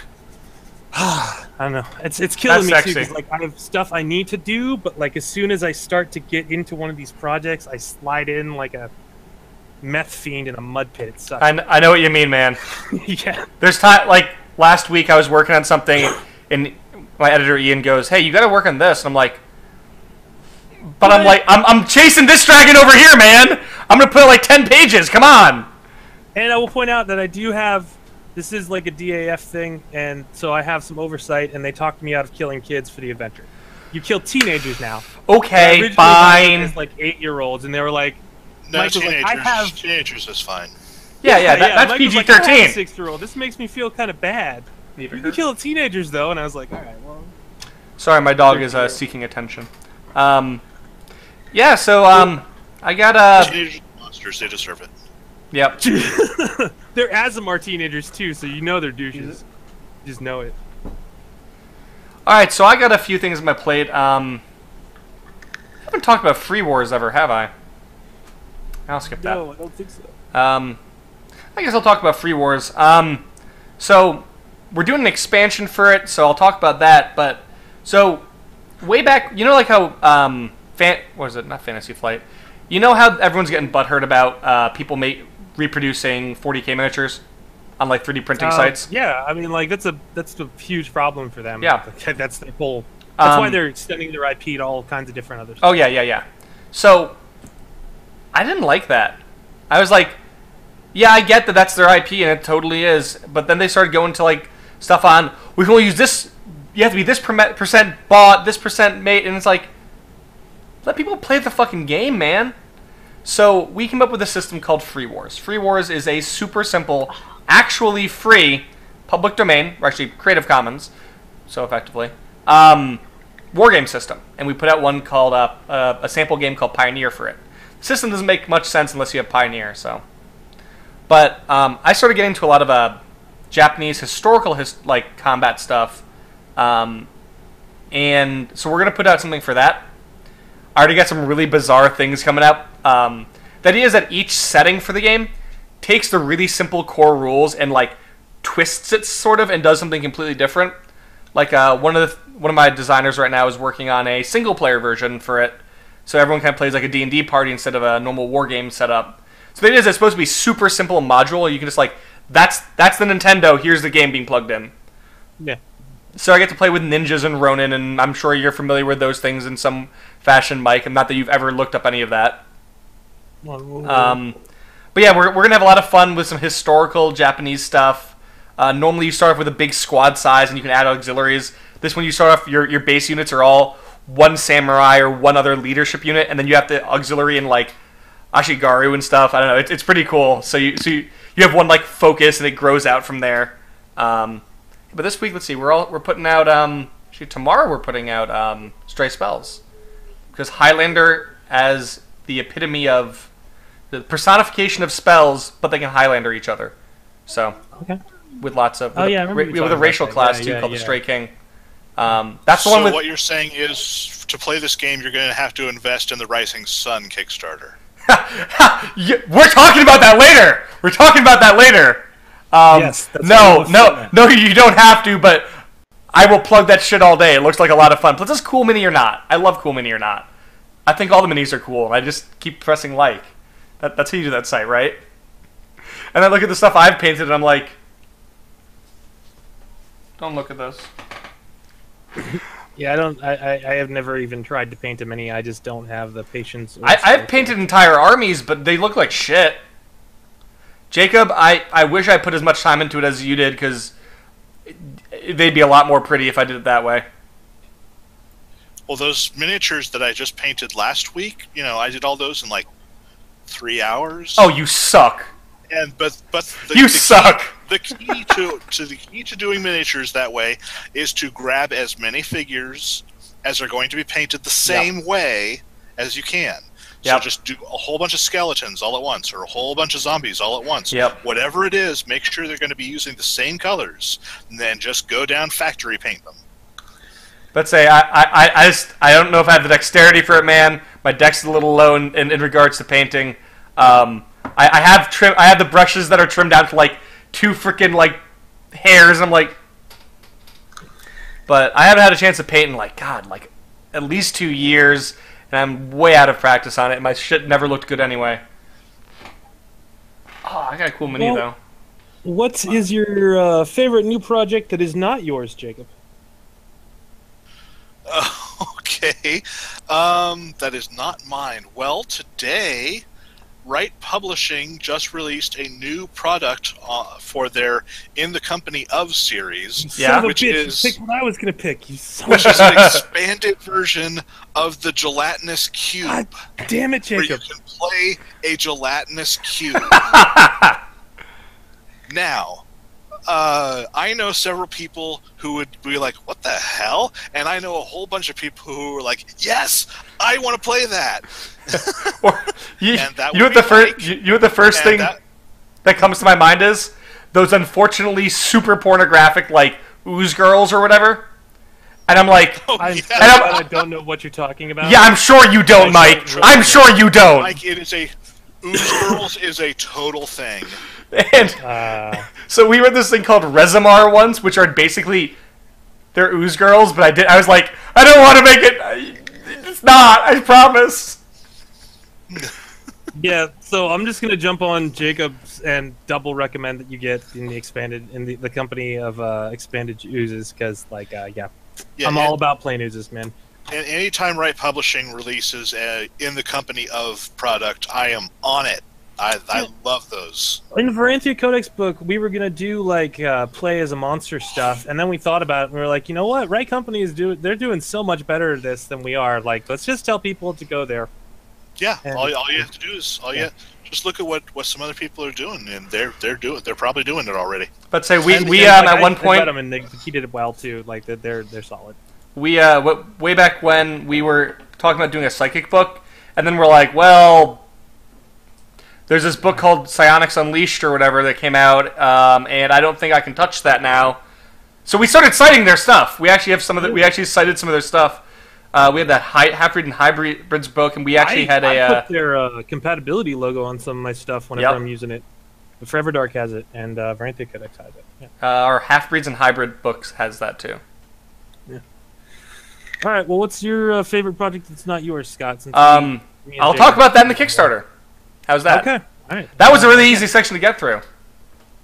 I don't know. It's it's killing That's me too. sexy. 'cause, like I have stuff I need to do, but like as soon as I start to get into one of these projects, I slide in like a meth fiend in a mud pit. It sucks. I, kn- I know what you mean, man. yeah. There's time like last week I was working on something, and my editor Ian goes, "Hey, you got to work on this," and I'm like, "But I'm like, I'm, I'm chasing this dragon over here, man. I'm gonna put like ten pages. Come on." And I will point out that I do have this is like a DAF thing, and so I have some oversight, and they talked me out of killing kids for the adventure. You kill teenagers now. Okay, Originally, I fine. was like eight year olds, and they were like, No, Mike was like, teenagers. I have- Teenagers is fine. Yeah, yeah, that, that's Mike PG like, I have a thirteen. Six year old. This makes me feel kind of bad. You can kill teenagers though, and I was like, all right, well. Sorry, my dog is uh, seeking attention. Um, yeah, so um, I got a. Teenagers are monsters. They deserve it. yep. they're Azamar teenagers too, so you know they're douches. You just know it. All right, so I got a few things on my plate. Um, I haven't talked about Free Wars ever, have I? I'll skip that. No, I don't think so. Um, I guess I'll talk about Free Wars. Um, so we're doing an expansion for it, so I'll talk about that. But so way back, you know, like how um, fan. What is it? Not Fantasy Flight. You know how everyone's getting butthurt about uh, people make reproducing 40k miniatures on like 3D printing Uh, sites. Yeah, I mean, like that's a that's a huge problem for them. Yeah. That's their whole. That's why Um, they're extending their IP to all kinds of different others. Oh yeah, yeah, yeah. So I didn't like that. I was like, yeah, I get that that's their IP and it totally is. But then they started going to like stuff on we can only use this. You have to be this percent bought, this percent made, and it's like let people play the fucking game, man. So we came up with a system called Free Wars. Free Wars is a super simple, actually free, public domain, or actually Creative Commons, so effectively, um, war game system. And we put out one called uh, uh, a sample game called Pioneer for it. The system doesn't make much sense unless you have Pioneer. So, but um, I started getting into a lot of uh, Japanese historical his- like combat stuff, um, and so we're gonna put out something for that. I already got some really bizarre things coming up. Um, the idea is that each setting for the game takes the really simple core rules and like twists it sort of and does something completely different. Like uh, one of the one of my designers right now is working on a single player version for it, so everyone kind of plays like a D and D party instead of a normal war game setup. So the idea is it's supposed to be super simple and modular. You can just like that's that's the Nintendo. Here's the game being plugged in. Yeah. So I get to play with ninjas and Ronin, and I'm sure you're familiar with those things in some fashion, Mike. And not that you've ever looked up any of that. Um, but yeah, we're, we're gonna have a lot of fun with some historical Japanese stuff. Uh, normally, you start off with a big squad size, and you can add auxiliaries. This one, you start off your your base units are all one samurai or one other leadership unit, and then you have the auxiliary and like Ashigaru and stuff. I don't know. It's, it's pretty cool. So you so you, you have one like focus, and it grows out from there. Um, but this week, let's see, we're all we're putting out. Um, actually, tomorrow we're putting out um, Stray Spells because Highlander as the epitome of the personification of spells, but they can Highlander each other. So Okay. with lots of Oh, with yeah, I a, remember with a racial class Yeah, too yeah, called the. Stray King. Um, that's the so one with what you're saying is to play this game, you're going to have to invest in the Rising Sun Kickstarter. We're talking about that later. We're talking about that later. Um, Yes, no, what I was no, no. You don't have to, but I will plug that shit all day. It looks like a lot of fun. Plus, it's cool mini or not. I love cool mini or not. I think all the minis are cool. and I just keep pressing like. That, that's how you do that site, right? And I look at the stuff I've painted, and I'm like, don't look at this. Yeah, I don't. I, I, I have never even tried to paint a mini. I just don't have the patience. I, I've painted entire armies, but they look like shit. Jacob, I, I wish I put as much time into it as you did because they'd be a lot more pretty if I did it that way. Well, those miniatures that I just painted last week, you know, I did all those in like three hours. Oh, you suck. and but but the, You the suck. Key, the key to to the key to doing miniatures that way is to grab as many figures as are going to be painted the same way as you can. So Yep. just do a whole bunch of skeletons all at once, or a whole bunch of zombies all at once. Yep. Whatever it is, make sure they're going to be using the same colors, and then just go down factory paint them. Let's say I, I, I- just I don't know if I have the dexterity for it, man. My dex is a little low in, in, in regards to painting. Um, I, I have trim I have the brushes that are trimmed down to like two freaking like hairs. I'm like, but I haven't had a chance to paint in like God, like at least two years, and I'm way out of practice on it. and My shit never looked good anyway. Oh, I got a cool mini Well- though. What is your uh, favorite new project that is not yours, Jacob? okay, um, that is not mine. Well, today, Rite Publishing just released a new product uh, for their "In the Company of" series, Yeah. Son of a which bitch, is- picked what I was gonna pick. You son which is an expanded version of the gelatinous cube, God damn it, where you can play a gelatinous cube. now, uh, I know several people who would be like, "What the hell?" And I know a whole bunch of people who are like, "Yes, I want to play that." Or, you, And that you know would the be first Mike. you, you know the first thing that- that comes to my mind is those unfortunately super pornographic like ooze girls or whatever. And I'm like, oh, I'm yeah. so And I'm- I don't know what you're talking about. yeah, I'm sure you don't, Mike. really I'm sure you don't. Like it is a Ooze Girls is a total thing. And Uh, so we read this thing called Resimar once, which are basically they're ooze girls, but I did I was like, I don't want to make it. It's not. I promise. Yeah, so I'm just gonna jump on Jacobs and double recommend that you get in the expanded in the, the company of uh, expanded oozes because like uh, yeah, Yeah, I'm and- all about plain oozes, man. And anytime Rite Publishing releases uh, in the company of product, I am on it. I, I love those. In the Varanthia Codex book, we were gonna do like uh, play as a monster stuff, and then we thought about it, and we were like, you know what, Rite Company is doing they're doing so much better at this than we are. Like, let's just tell people to go there. Yeah, And- all, all you have to do is all Yeah. you just look at what, what some other people are doing, and they're they're doing they're probably doing it already. But say we And- we um like, at I- one point bet 'em and they, he did it well too. Like they're they're, they're solid. we uh way back when we were talking about doing a psychic book, and then we're like, well, there's this book called Psionics Unleashed or whatever that came out, um, and I don't think I can touch that now. So we started citing their stuff. We actually have some of the, we actually cited some of their stuff. Uh, we had that hy- half-breed and hybrids book, and we actually I, had a I uh, put their uh, compatibility logo on some of my stuff whenever Yep. I'm using it. Forever Dark has it, and uh, Codex has it. Yeah. uh, our half-breeds and hybrid books has that too. Yeah. All right. Well, what's your uh, favorite project that's not yours, Scott? Since Um, I'll talk about that in the Kickstarter. How's that? Okay. All right. That was a really easy section to get through.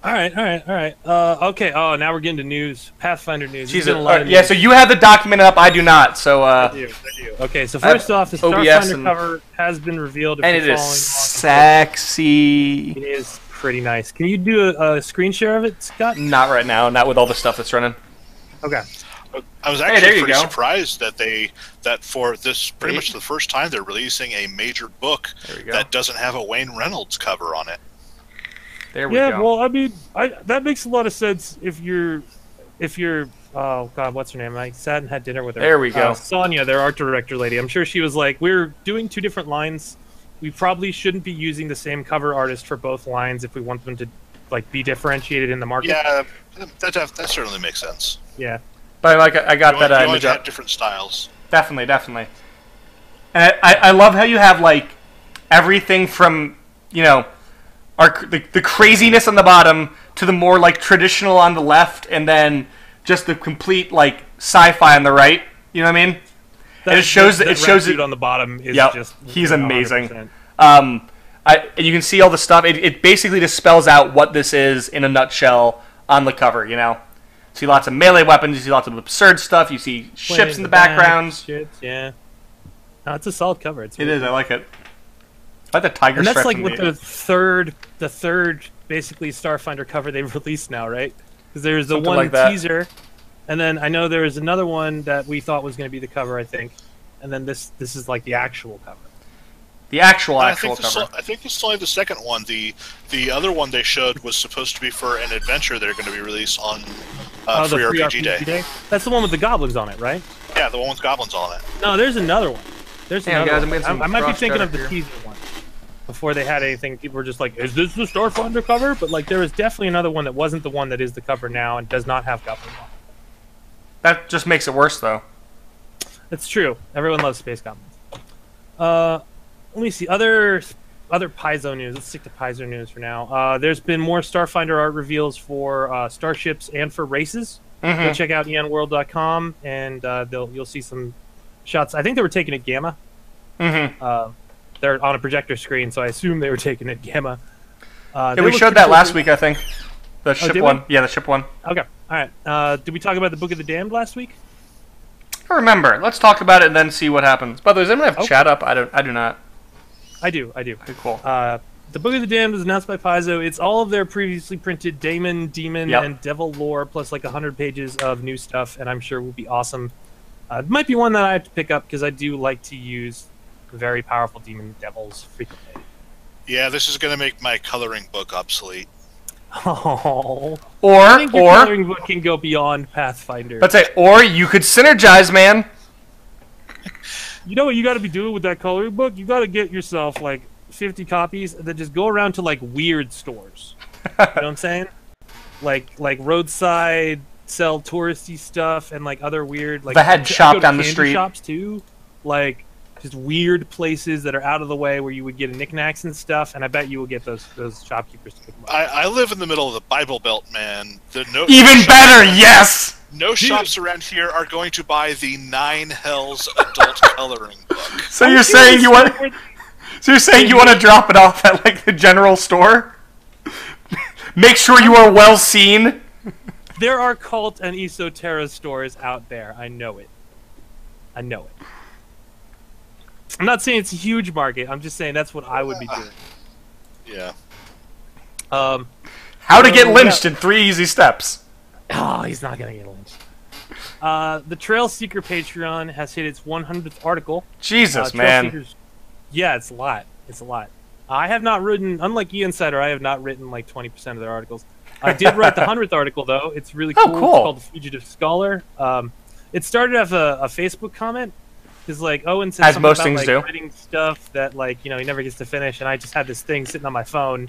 All right. All right. All right. Uh, okay. Oh, now we're getting to news. Pathfinder news. There's Jesus. a lot Alright, yeah, news. so you have the document up, I do not. So uh, I do, I do. Okay, so first off, the OBS Starfinder and- cover has been revealed. And it is sexy. It is pretty nice. Can you do a, a screen share of it, Scott? Not right now, not with all the stuff that's running. Okay. I was actually you pretty go. surprised that they that for this pretty Hey. much the first time they're releasing a major book There we go. that doesn't have a Wayne Reynolds cover on it. There we Yeah, go. Yeah, well, I mean, I, that makes a lot of sense if you're, if you're, oh god, what's her name? I sat and had dinner with her. There we go. Uh, Sonia, their art director lady. I'm sure she was like, we're doing two different lines. We probably shouldn't be using the same cover artist for both lines if we want them to, like, be differentiated in the market. Yeah, that that, that certainly makes sense. Yeah. But like I got You that want- uh, you image to have up. different styles. Definitely, definitely. And I, I, I love how you have like everything from you know our the, the craziness on the bottom to the more like traditional on the left, and then just the complete like sci-fi on the right. You know what I mean? That, it shows that, it shows red it- dude on the bottom is Yep, just he's 100%. amazing. Um, I, and you can see all the stuff. It, it basically just spells out what this is in a nutshell on the cover. You know, see lots of melee weapons. You see lots of absurd stuff. You see ships in the backgrounds. Ships, yeah. No, it's a solid cover. It's It is. I like it. I like the tiger and that's like with the third, the third basically Starfinder cover they've released now, right? Because there's the Something one like teaser, and then I know there was another one that we thought was going to be the cover, I think, and then this this is like the actual cover. The actual I actual think, this, cover. I think this is only the second one. The the other one they showed was supposed to be for an adventure they're going to be released on uh, oh, the Free free RPG, Day. That's the one with the goblins on it, right? Yeah, the one with goblins on it. No, there's another one. There's Damn, another guys, I'm one. getting some I, I might be thinking of the here. teaser one. Before they had anything, people were just like, "Is this the Starfinder cover?" But like, there was definitely another one that wasn't the one that is the cover now and does not have goblins on. it. That just makes it worse, though. It's true. Everyone loves space goblins. Uh, let me see other other Paizo news. Let's stick to Paizo news for now. Uh, there's been more Starfinder art reveals for uh, starships and for races. Go Mhm. check out enworld.com and uh, they'll you'll see some shots. I think they were taken at GAMA. Mhm. Uh, they're on a projector screen, so I assume they were taken at GAMA. Uh, Yeah, we showed that last week, I think. The ship did we? one. Yeah, the ship one. Okay, all right. Uh, did we talk about the Book of the Damned last week? I remember. Let's talk about it and then see what happens. By the way, does anyone have Okay. chat up? I don't. I do not. I do. I do. Okay, cool. Uh, the Book of the Damned was announced by Paizo. It's all of their previously printed Daemon, Demon, Yep. and Devil lore, plus like 100 pages of new stuff, and I'm sure will be awesome. Uh, it might be one that I have to pick up because I do like to use very powerful demon devils frequently. Yeah, this is going to make my coloring book obsolete. Oh, I Or think your or coloring book can go beyond Pathfinder. let's say or you could synergize, man. You know what you got to be doing with that coloring book? You got to get yourself like 50 copies and then just go around to like weird stores. you know what I'm saying? Like like roadside sell touristy stuff and like other weird like The head I shop go to down the street. shops too. Like just weird places that are out of the way where you would get knickknacks and stuff and I bet you will get those those shopkeepers to pick them up. I, I live in the middle of the Bible Belt, man. The no, Even better, yes. No shops around here are going to buy the Nine Hells adult coloring book. So you're saying you want? So you're saying you want to drop it off at like the general store? Make sure you are well seen. There are cult and esoterra stores out there. I know it. I know it. I'm not saying it's a huge market. I'm just saying that's what I would be doing. Yeah. Um, How to get lynched in three easy steps. Oh, he's not gonna get lynched. Uh, the Trail Seeker Patreon has hit its 100th article. Jesus, Uh, man. Seekers- yeah, it's a lot. It's a lot. I have not written, unlike E Insider, I have not written like 20% of their articles. I did write the 100th article, though. It's really cool. Oh, cool. cool. It's called The Fugitive Scholar. Um, it started off a, a Facebook comment. Because, like, Owen said As something most about, things like, do. writing stuff that, like, you know, he never gets to finish. And I just had this thing sitting on my phone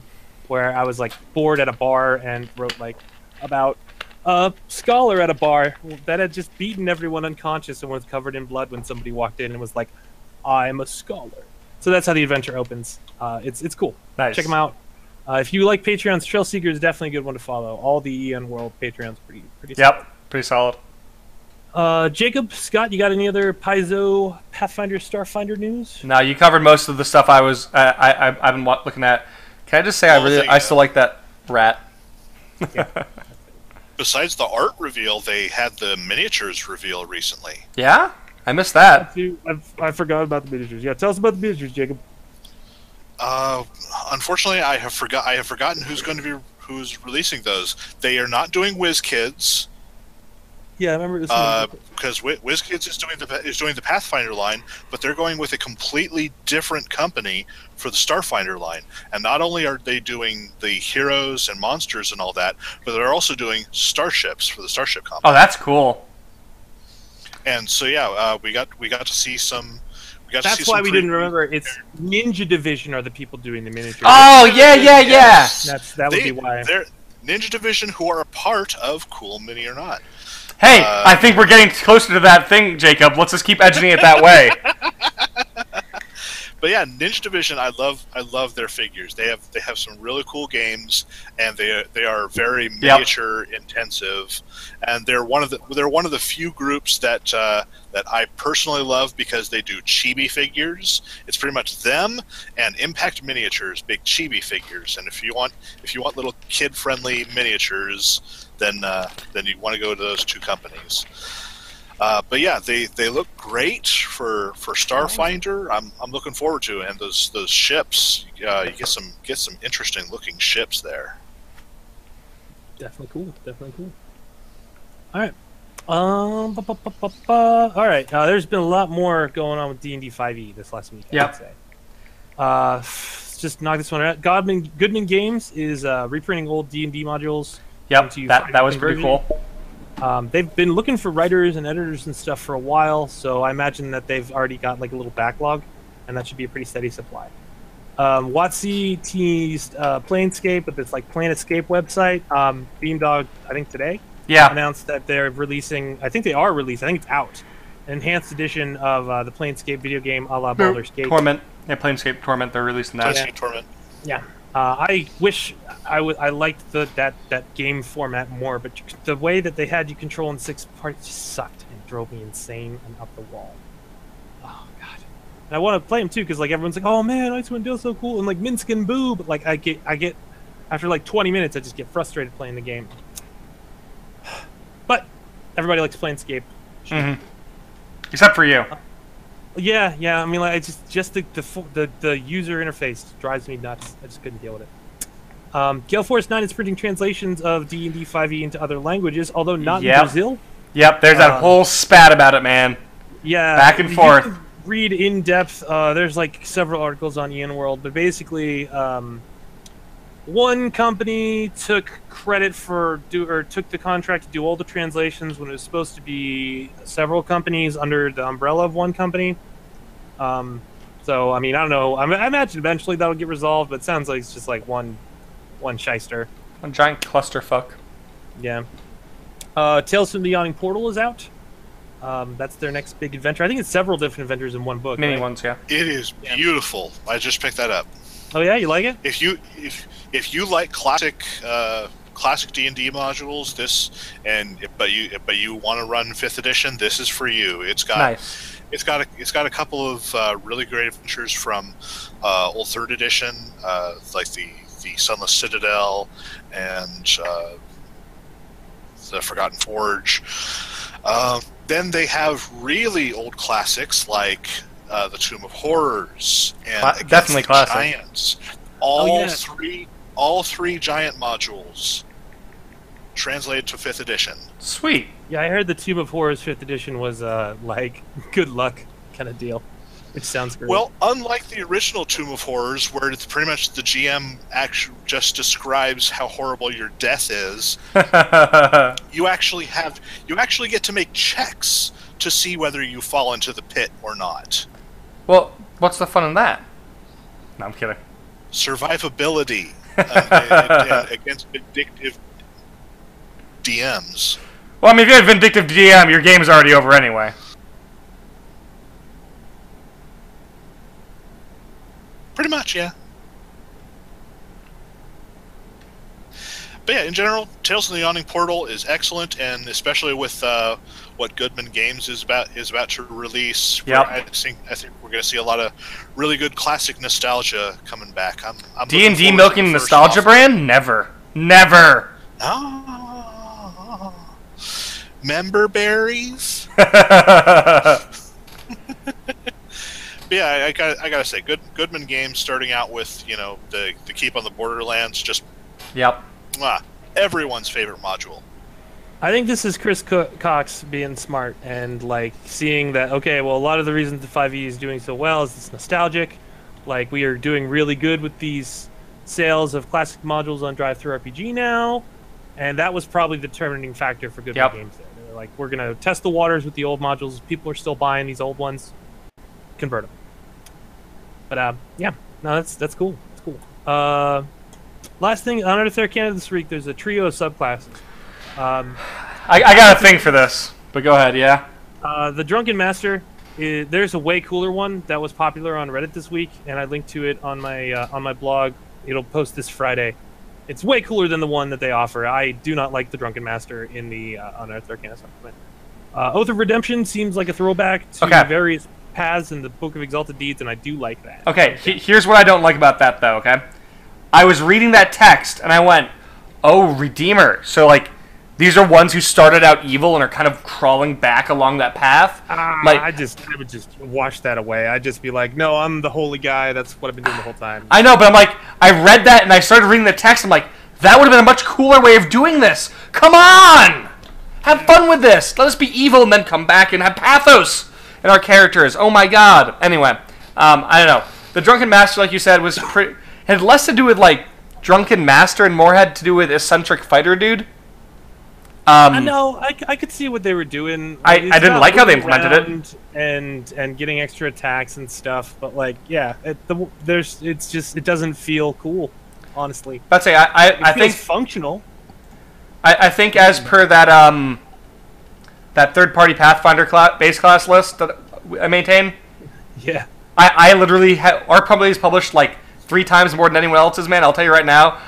where I was, like, bored at a bar and wrote, like, about a scholar at a bar that had just beaten everyone unconscious and was covered in blood when somebody walked in and was like, I'm a scholar. So that's how the adventure opens. Uh, it's it's cool. Nice. Check them out. Uh, if you like Patreons, Trail Seeker is definitely a good one to follow. All the EN World Patreons pretty pretty. solid. Yep, pretty solid. Uh, Jacob Scott, you got any other Paizo Pathfinder Starfinder news? No, you covered most of the stuff I was I I I've been looking at. Can I just say I really I uh, still like that rat. Besides the art reveal, they had the miniatures reveal recently. Yeah, I missed that. I've, I forgot about the miniatures. Yeah, tell us about the miniatures, Jacob. Uh, unfortunately, I have forgot. I have forgotten who's going to be who's releasing those. They are not doing WizKids Yeah, I remember this. uh, because Wi- WizKids is doing the is doing the Pathfinder line, but they're going with a completely different company for the Starfinder line. And not only are they doing the heroes and monsters and all that, but they're also doing starships for the Starship Company. Oh, that's cool. And so yeah, uh, we got we got to see some. We got to see That's why some we didn't remember. It's Ninja Division are the people doing the miniatures. Oh yeah, yeah, yeah. Yes. That's that would They, be why. they're Ninja Division, who are a part of Cool Mini or Not. Hey, Uh, I think we're getting closer to that thing, Jacob. Let's just keep edging it that way. But yeah, Ninja Division, I love I love their figures. They have they have some really cool games, and they are, they are very miniature intensive, and they're one of the they're one of the few groups that uh, that I personally love because they do chibi figures. It's pretty much them and Impact Miniatures, big chibi figures. And if you want if you want little kid friendly miniatures, then uh, then you want to go to those two companies. Uh, but yeah, they, they look great for, for Starfinder. I'm, I'm looking forward to it. And those those ships, uh, you get some get some interesting looking ships there. Definitely cool. Definitely cool. All right. Um. ba- ba- ba- ba- ba. All right. Uh, there's been a lot more going on with D and D 5e this last week. I Yep. would say. Uh, just knock this one out. Godman Goodman Games is uh, reprinting old D and D modules. Yep, into that that was pretty conversion. cool. Um, they've been looking for writers and editors and stuff for a while, so I imagine that they've already got like a little backlog, and that should be a pretty steady supply. Um, WotC teased uh, Planescape with this like Planescape website. Um, Beamdog, I think today, Yeah, announced that they're releasing. I think they are releasing. I think it's out. An enhanced edition of uh, the Planescape video game, a la Baldur's Gate. Torment. Yeah, Planescape Torment. They're releasing that. Planescape Torment. Yeah. Uh, I wish I liked the that that game format more, but the way that they had you control in six parts just sucked and drove me insane and up the wall. Oh god. And I want to play them too because like everyone's like, oh man, Icewind Dale's so cool and like Minsc and Boo, but like I get I get after like 20 minutes I just get frustrated playing the game. But everybody likes Planescape. hmm Except for you. Yeah, yeah. I mean, like, it's just just the the the, the user interface drives me nuts. I just couldn't deal with it. Um, Gale Force Nine is printing translations of D and D 5e into other languages, although not Yep. in Brazil. Yep, there's that Uh, whole spat about it, man. Yeah, Back and you forth. Read in depth. Uh, there's like several articles on EN World, but basically, um, one company took credit for do or took the contract to do all the translations when it was supposed to be several companies under the umbrella of one company. Um, so I mean, I don't know. I, I imagine eventually that'll get resolved, but it sounds like it's just like one, one shyster. A giant clusterfuck. Yeah. Uh, Tales from the Yawning Portal is out. Um, that's their next big adventure. I think it's several different adventures in one book. Mini right? ones, yeah. It is beautiful. I just picked that up. Oh yeah, you like it? If you if if you like classic uh, classic D and D modules, this and but you but you want to run fifth edition, this is for you. It's got Nice. it's got a, it's got a couple of uh, really great adventures from uh, old third edition, uh, like the the Sunless Citadel and uh, the Forgotten Forge. Uh, then they have really old classics like uh, the Tomb of Horrors and Cla- definitely the classic. Giants. All Oh, yeah. three all three giant modules translated to fifth edition. Sweet. Yeah, I heard the Tomb of Horrors fifth edition was uh like good luck kind of deal, which sounds great. Well, unlike the original Tomb of Horrors, where it's pretty much the GM actually just describes how horrible your death is, you actually have you actually get to make checks to see whether you fall into the pit or not. well, what's the fun in that? No, I'm kidding. Survivability uh, against vindictive DMs. Well, I mean, if you had Vindictive DM, your game's already over anyway. Pretty much, yeah. But yeah, in general, Tales from the Yawning Portal is excellent, and especially with uh, what Goodman Games is about is about to release. Yep. I think I think we're going to see a lot of really good classic nostalgia coming back. I'm, I'm D and D milking nostalgia brand? Never, never. Ah, member berries. But yeah, I, I got I gotta say, good Goodman Games starting out with you know the the Keep on the Borderlands, just yep. mwah, everyone's favorite module. I think this is Chris Co- Cox being smart and like seeing that okay, well a lot of the reasons the 5e is doing so well is it's nostalgic. Like we are doing really good with these sales of classic modules on Drive Through RPG now, and that was probably the determining factor for good Yep. Games. There. They're like we're gonna test the waters with the old modules. People are still buying these old ones. Convert them. But uh, yeah, no, that's that's cool. That's cool. Uh, last thing Unearthed Arcana this week, there's a trio of subclasses. Um, I, I got a thing for this, but go ahead. Yeah. uh, the Drunken Master. there's a way cooler one that was popular on Reddit this week, and I linked to it on my uh, on my blog. It'll post this Friday. It's way cooler than the one that they offer. I do not like the Drunken Master in the uh, Unearthed Arcana supplement. Uh, Oath of Redemption seems like a throwback to Okay. various paths in the Book of Exalted Deeds, and I do like that. Okay. He, here's what I don't like about that, though. Okay. I was reading that text and I went, "Oh, Redeemer." So like, these are ones who started out evil and are kind of crawling back along that path. Ah, Like- I just I would just wash that away. I'd just be like, no, I'm the holy guy. That's what I've been doing the whole time. I know, but I'm like, I read that and I started reading the text. I'm like, that would have been a much cooler way of doing this. Come on, have fun with this. Let us be evil and then come back and have pathos in our characters. Oh my god. Anyway, um, I don't know. The drunken master, like you said, was pretty. Had less to do with like drunken master and more had to do with eccentric fighter dude. Um, I know. I, I could see what they were doing. I- It's I didn't like how they implemented it. And and getting extra attacks and stuff. But like, yeah, it, the, there's it's just it doesn't feel cool. Honestly, I'd say I, I, I think functional. I, I think as per that um that third party Pathfinder cla base class list that I maintain, Yeah. I, I literally ha- our company is published like three times more than anyone else's. Man, I'll tell you right now.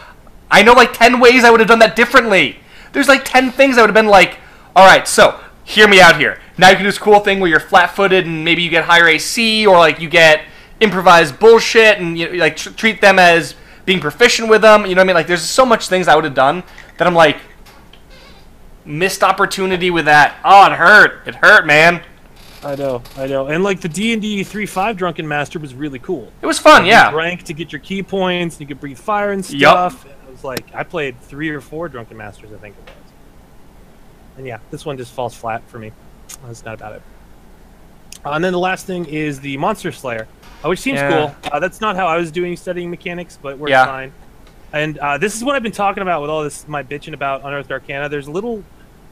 I know like ten ways I would have done that differently. There's like ten things I would have been like, all right, so hear me out here. Now you can do this cool thing where you're flat-footed and maybe you get higher AC or like you get improvised bullshit and you like tr- treat them as being proficient with them. You know what I mean? Like there's so much things I would have done that I'm like missed opportunity with that. Oh, it hurt. It hurt, man. I know. I know. And like the D and D three five Drunken Master was really cool. It was fun, You yeah. drank to get your ki points. And you could breathe fire and stuff. It was like I played three or four Drunken Masters, I think it was. And yeah, this one just falls flat for me. That's not about it. Uh, and then the last thing is the Monster Slayer, uh, which seems Yeah. cool. Uh, that's not how I was doing studying mechanics, but works Yeah. fine. And uh, this is what I've been talking about with all this my bitching about Unearthed Arcana. There's a little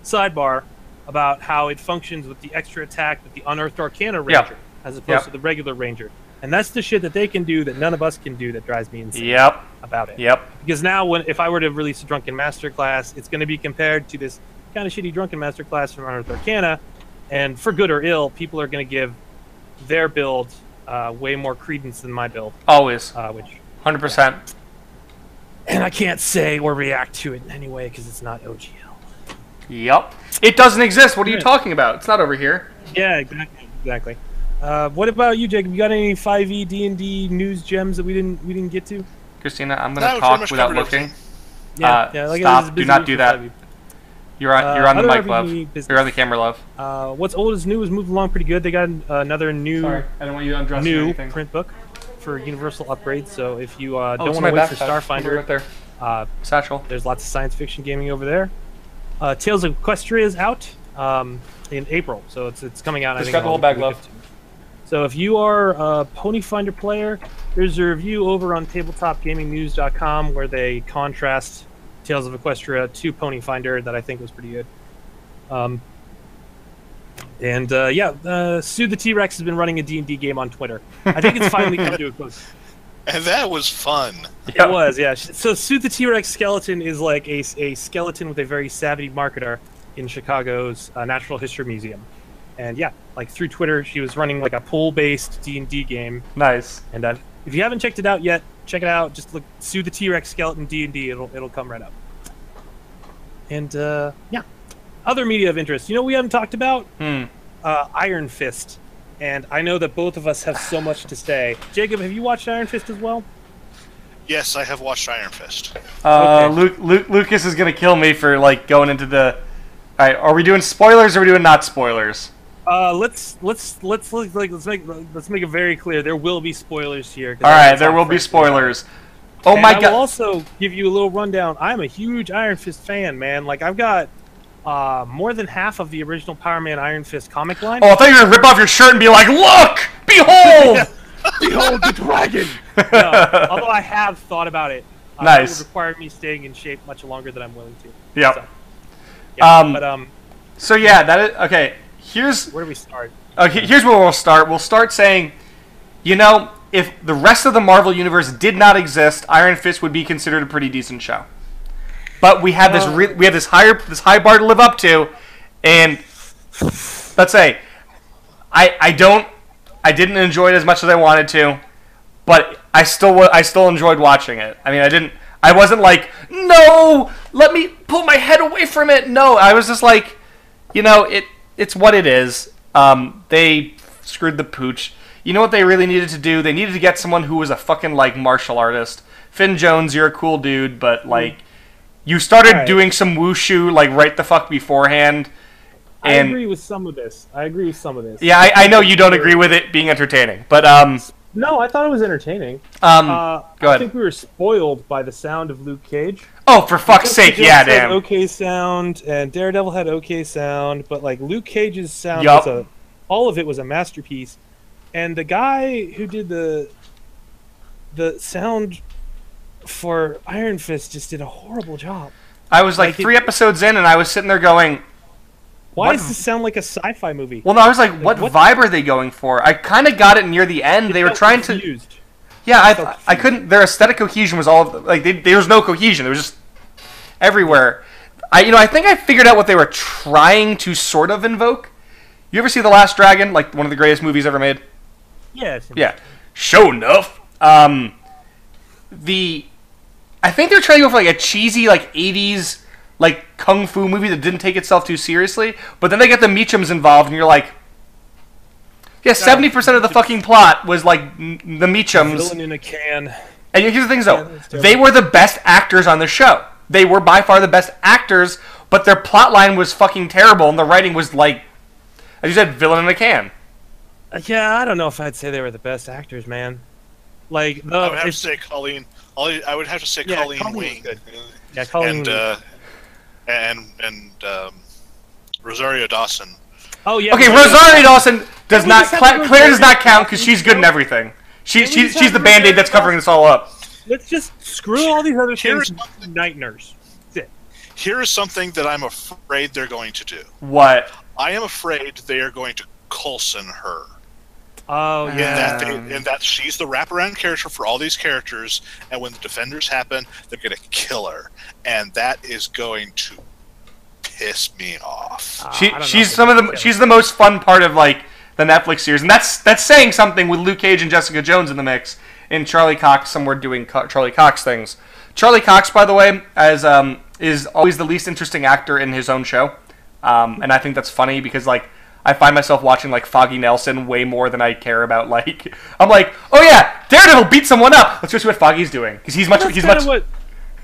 sidebar about how it functions with the extra attack with the Unearthed Arcana Yeah. Ranger, as opposed Yeah. to the regular Ranger. And that's the shit that they can do that none of us can do that drives me insane Yep. about it. Yep. Because now, when if I were to release a Drunken Master class, it's going to be compared to this kind of shitty Drunken Master class from Unearthed Arcana, and for good or ill, people are going to give their build uh, way more credence than my build, Always. uh, which 100%. and I can't say or react to it in any way because it's not OGL. Yep. It doesn't exist. What are you Yeah. talking about? It's not over here. Yeah, exactly. Exactly. Uh, what about you, Jacob? You got any 5e D and D news gems that we didn't we didn't get to? Christina, I'm gonna we pretty talk without looking. Yeah, Uh, yeah. Like stop. it was a Do not do that. 5e. You're on. Uh, you're on the other mic, love. Business. You're on the camera, love. Uh, what's old is new has moved along pretty good. They got uh, another new I don't want you to new print book for Universal upgrades. So if you uh, Oh, don't want to wait for. Starfinder, right there. uh, Satchel. there's lots of science fiction gaming over there. Uh, Tales of Equestria is out um, in April, so it's it's coming out. I Just think, grab the whole bag, week love. Of two. So if you are a Pony Finder player, there's a review over on TabletopGamingNews.com where they contrast Tales of Equestria to Pony Finder that I think was pretty good. Um, and uh, yeah, uh, Sue the T Rex has been running a D&D game on Twitter. I think it's finally come to a close. And that was fun. Yeah. It was, yeah. So Sue the T Rex skeleton is like a, a skeleton with a very savvy marketer in Chicago's uh, Natural History Museum. And yeah, like through Twitter, she was running like a pool-based D&D game. Nice. And uh, if you haven't checked it out yet, check it out. Just look Sue the T Rex skeleton D&D. It'll it'll come right up. And uh, yeah, other media of interest. You know, what we haven't talked about Hmm. uh, Iron Fist. And I know that both of us have so much to say. Jacob, have you watched Iron Fist as well? Yes, I have watched Iron Fist. Uh, Okay. Luke, Luke, Lucas is gonna kill me for like going into the. All right, are we doing spoilers or are we doing not spoilers? Uh, let's let's let's like let's make let's make it very clear. There will be spoilers here. All right, there will be spoilers. Oh And my I will god! also give you a little rundown. I'm a huge Iron Fist fan, man. Like I've got uh, more than half of the original Power Man Iron Fist comic line. Oh, I thought you were gonna rip off your shirt and be like, "Look, behold!" Behold the dragon! no, although I have thought about it. Uh, Nice. It would require me staying in shape much longer than I'm willing to. Yep. So, yeah, Um, but um, So yeah, that is okay. Here's where do we start? okay. Here's where we'll start. We'll start saying, you know, if the rest of the Marvel universe did not exist, Iron Fist would be considered a pretty decent show. But we have this re- we have this higher this high bar to live up to, and let's say, I I don't I didn't enjoy it as much as I wanted to, but I still I still enjoyed watching it. I mean, I didn't I wasn't like no, let me pull my head away from it. No, I was just like, you know, it it's what it is. Um, they screwed the pooch. You know what they really needed to do? They needed to get someone who was a fucking like martial artist. Finn Jones, you're a cool dude, but like you started Alright. doing some wushu like right the fuck beforehand. I agree with some of this. I agree with some of this. yeah, I, I know you don't agree with it being entertaining, but um, No, I thought it was entertaining. um, Uh, I think we were spoiled by the sound of Luke Cage. Oh for fuck's sake, yeah, damn. Okay sound, and Daredevil had okay sound, but like Luke Cage's sound Yup. was a, all of it was a masterpiece. And the guy who did the the sound for Iron Fist just did a horrible job. I was like like it- three episodes in, and I was sitting there going, Why What- does this sound like a sci-fi movie? well, no, I was like, what, what- vibe are they going for? I kind of got it near the end. They were trying to. Yeah, I, I couldn't. Their aesthetic cohesion was all like they, there was no cohesion. There was just everywhere. I you know I think I figured out what they were trying to sort of invoke. You ever see The Last Dragon? Like one of the greatest movies ever made. Yeah, Yeah, Sho'nuff. Um, the I think they're trying to go for like a cheesy like '80s like kung fu movie that didn't take itself too seriously. But then they get the Meachums involved, and you're like, yeah, seventy percent of the fucking plot was like the Meachums. Villain in a can. And here's the thing, though. terrible. they were the best actors on the show. They were by far the best actors, but their plot line was fucking terrible, and the writing was like, as you said, villain in a can. Uh, Yeah, I don't know if I'd say they were the best actors, man. Like the I would have to say Colleen. I would have to say Yeah, Colleen Colleen Wing. good. yeah, Colleen. And uh, and and um, Rosario Dawson. oh yeah. Okay, Rosario- Rosario Dawson does not. Cla- Claire does not count because she's good in everything. She, Can she, she's the band aid that's covering this all up. Let's just screw all these other Here's things. something- Night nurse. Here is something that I'm afraid they're going to do. What? I am afraid they are going to Coulson her. Oh In yeah. that, they, in that she's the wraparound character for all these characters, and when the defenders happen, they're going to kill her, and that is going to piss me off. Uh, She, I don't know she's some of the. She's the most fun part of like the Netflix series, and that's that's saying something with Luke Cage and Jessica Jones in the mix, and Charlie Cox somewhere doing Co- Charlie Cox things. Charlie Cox, by the way, as um, is always the least interesting actor in his own show, um, and I think that's funny because like I find myself watching like Foggy Nelson way more than I care about like I'm like, oh yeah, Daredevil beat someone up. Let's go see what Foggy's doing because he's much That's he's kind much of what.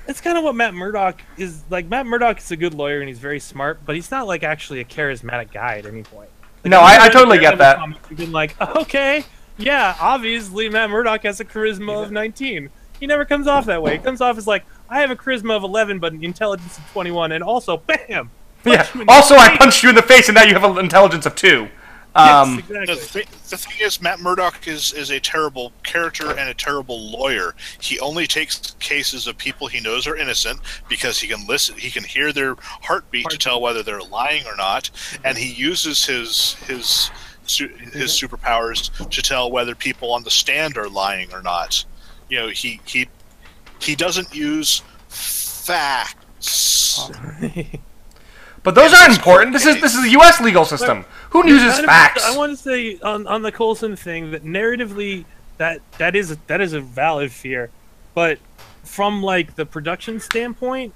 That's kind of what Matt Murdock is like. Matt Murdock is a good lawyer and he's very smart, but he's not like actually a charismatic guy at any point. Like, No, I- I totally get that. been like, okay, yeah, obviously Matt Murdock has a charisma of 19. He never comes off that way. He comes off as like, I have a charisma of 11, but an intelligence of 21, and also, bam. yeah. punch you in the Also, I face. punched you in the face, and now you have an intelligence of two. Yes, Um, exactly. The, thi- the thing is, Matt Murdock is, is a terrible character and a terrible lawyer. He only takes cases of people he knows are innocent because he can listen, he can hear their heartbeat to tell whether they're lying or not, and he uses his his su- his mm-hmm. superpowers to tell whether people on the stand are lying or not. You know, he he he doesn't use facts. Oh. but those Yeah, aren't it's important. This is this is the U.S. legal system. Who uses Kind of- facts? I want to say on, on the Coulson thing that narratively that that is that is a valid fear, but from like the production standpoint,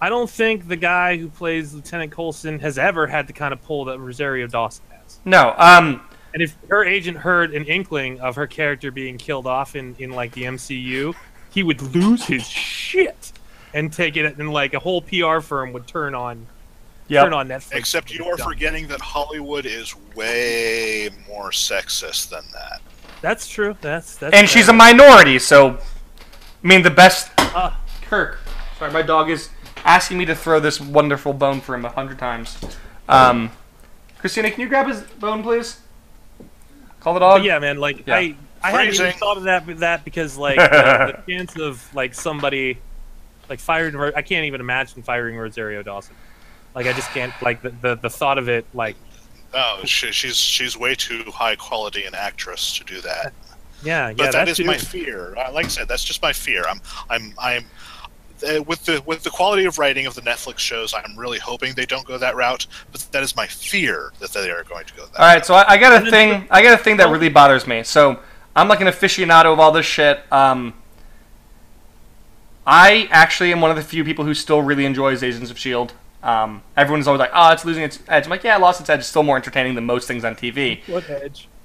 I don't think the guy who plays Lieutenant Coulson has ever had the kind of pull that Rosario Dawson has. No. Um. And if her agent heard an inkling of her character being killed off in, in like the MCU, he would lose his shit and take it and like a whole PR firm would turn on Yep. turn on Netflix. Except you are Done. forgetting that Hollywood is way more sexist than that. That's true. That's that's and she's a minority, so I mean the best. Uh, Kirk, sorry, my dog is asking me to throw this wonderful bone for him a hundred times. Um, Christina, can you grab his bone, please? Call the dog. But yeah, man, like Yeah. I, I hadn't even thought of that that because like the, the chance of like somebody like firing, I can't even imagine firing Rosario Dawson. Like I just can't like the the, the thought of it. Like Oh, she, she's she's way too high quality an actress to do that. yeah, yeah, that that is too. my fear. Uh, Like I said, that's just my fear. I'm I'm I'm uh, with the with the quality of writing of the Netflix shows. I'm really hoping they don't go that route. But that is my fear that they are going to go that. All right, so I, I got a thing. I got a thing that really bothers me. So I'm like an aficionado of all this shit. Um, I actually am one of the few people who still really enjoys Agents of Shield. Um, everyone's always like, "Oh, it's losing its edge." I'm like, "Yeah, it lost its edge. It's still more entertaining than most things on TV." What edge?